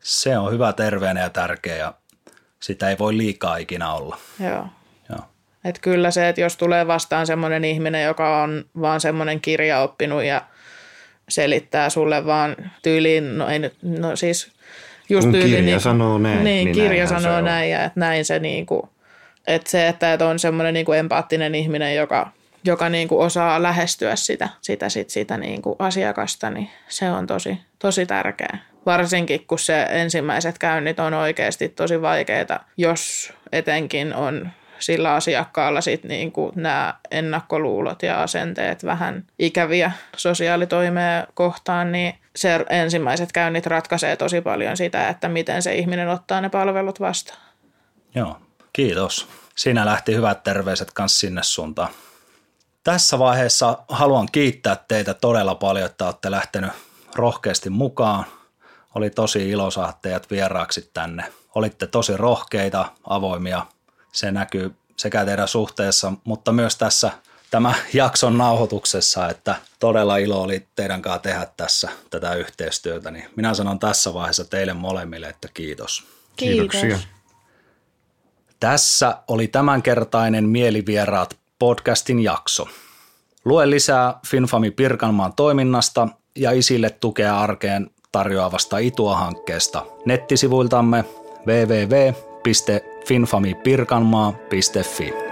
Se on hyvä, terveenä ja tärkeä ja sitä ei voi liikaa ikinä olla. Joo. Joo. Et kyllä se, että jos tulee vastaan semmoinen ihminen, joka on vaan semmoinen kirja oppinut ja selittää sulle vaan tyyliin, no ei no siis just tyyliin. Kirja niin, sanoo näin. Niin, niin kirja sanoo näin ja että näin se niin kuin että se, että on semmoinen niin kuin empaattinen ihminen, joka, joka niin kuin osaa lähestyä sitä, sitä, sit, sitä niin kuin asiakasta, niin se on tosi, tosi tärkeää. Varsinkin, kun se ensimmäiset käynnit on oikeasti tosi vaikeita, jos etenkin on sillä asiakkaalla sit niin kuin nämä ennakkoluulot ja asenteet vähän ikäviä sosiaalitoimea kohtaan, niin se ensimmäiset käynnit ratkaisee tosi paljon sitä, että miten se ihminen ottaa ne palvelut vastaan. Joo, kiitos. Siinä lähti hyvät terveiset kanssa sinne suuntaan. Tässä vaiheessa haluan kiittää teitä todella paljon, että olette lähtenyt rohkeasti mukaan. Oli tosi ilo saada teidät vieraaksi tänne. Olitte tosi rohkeita, avoimia. Se näkyy sekä teidän suhteessa, mutta myös tässä tämä jakson nauhoituksessa, että todella ilo oli teidän kanssa tehdä tässä tätä yhteistyötä. Niin minä sanon tässä vaiheessa teille molemmille, että kiitos. Kiitoksia. Tässä oli tämänkertainen Mielivieraat podcastin jakso. Lue lisää Finfami Pirkanmaan toiminnasta ja isille tukea arkeen tarjoavasta Itua-hankkeesta nettisivuiltamme www.finfamipirkanmaa.fi.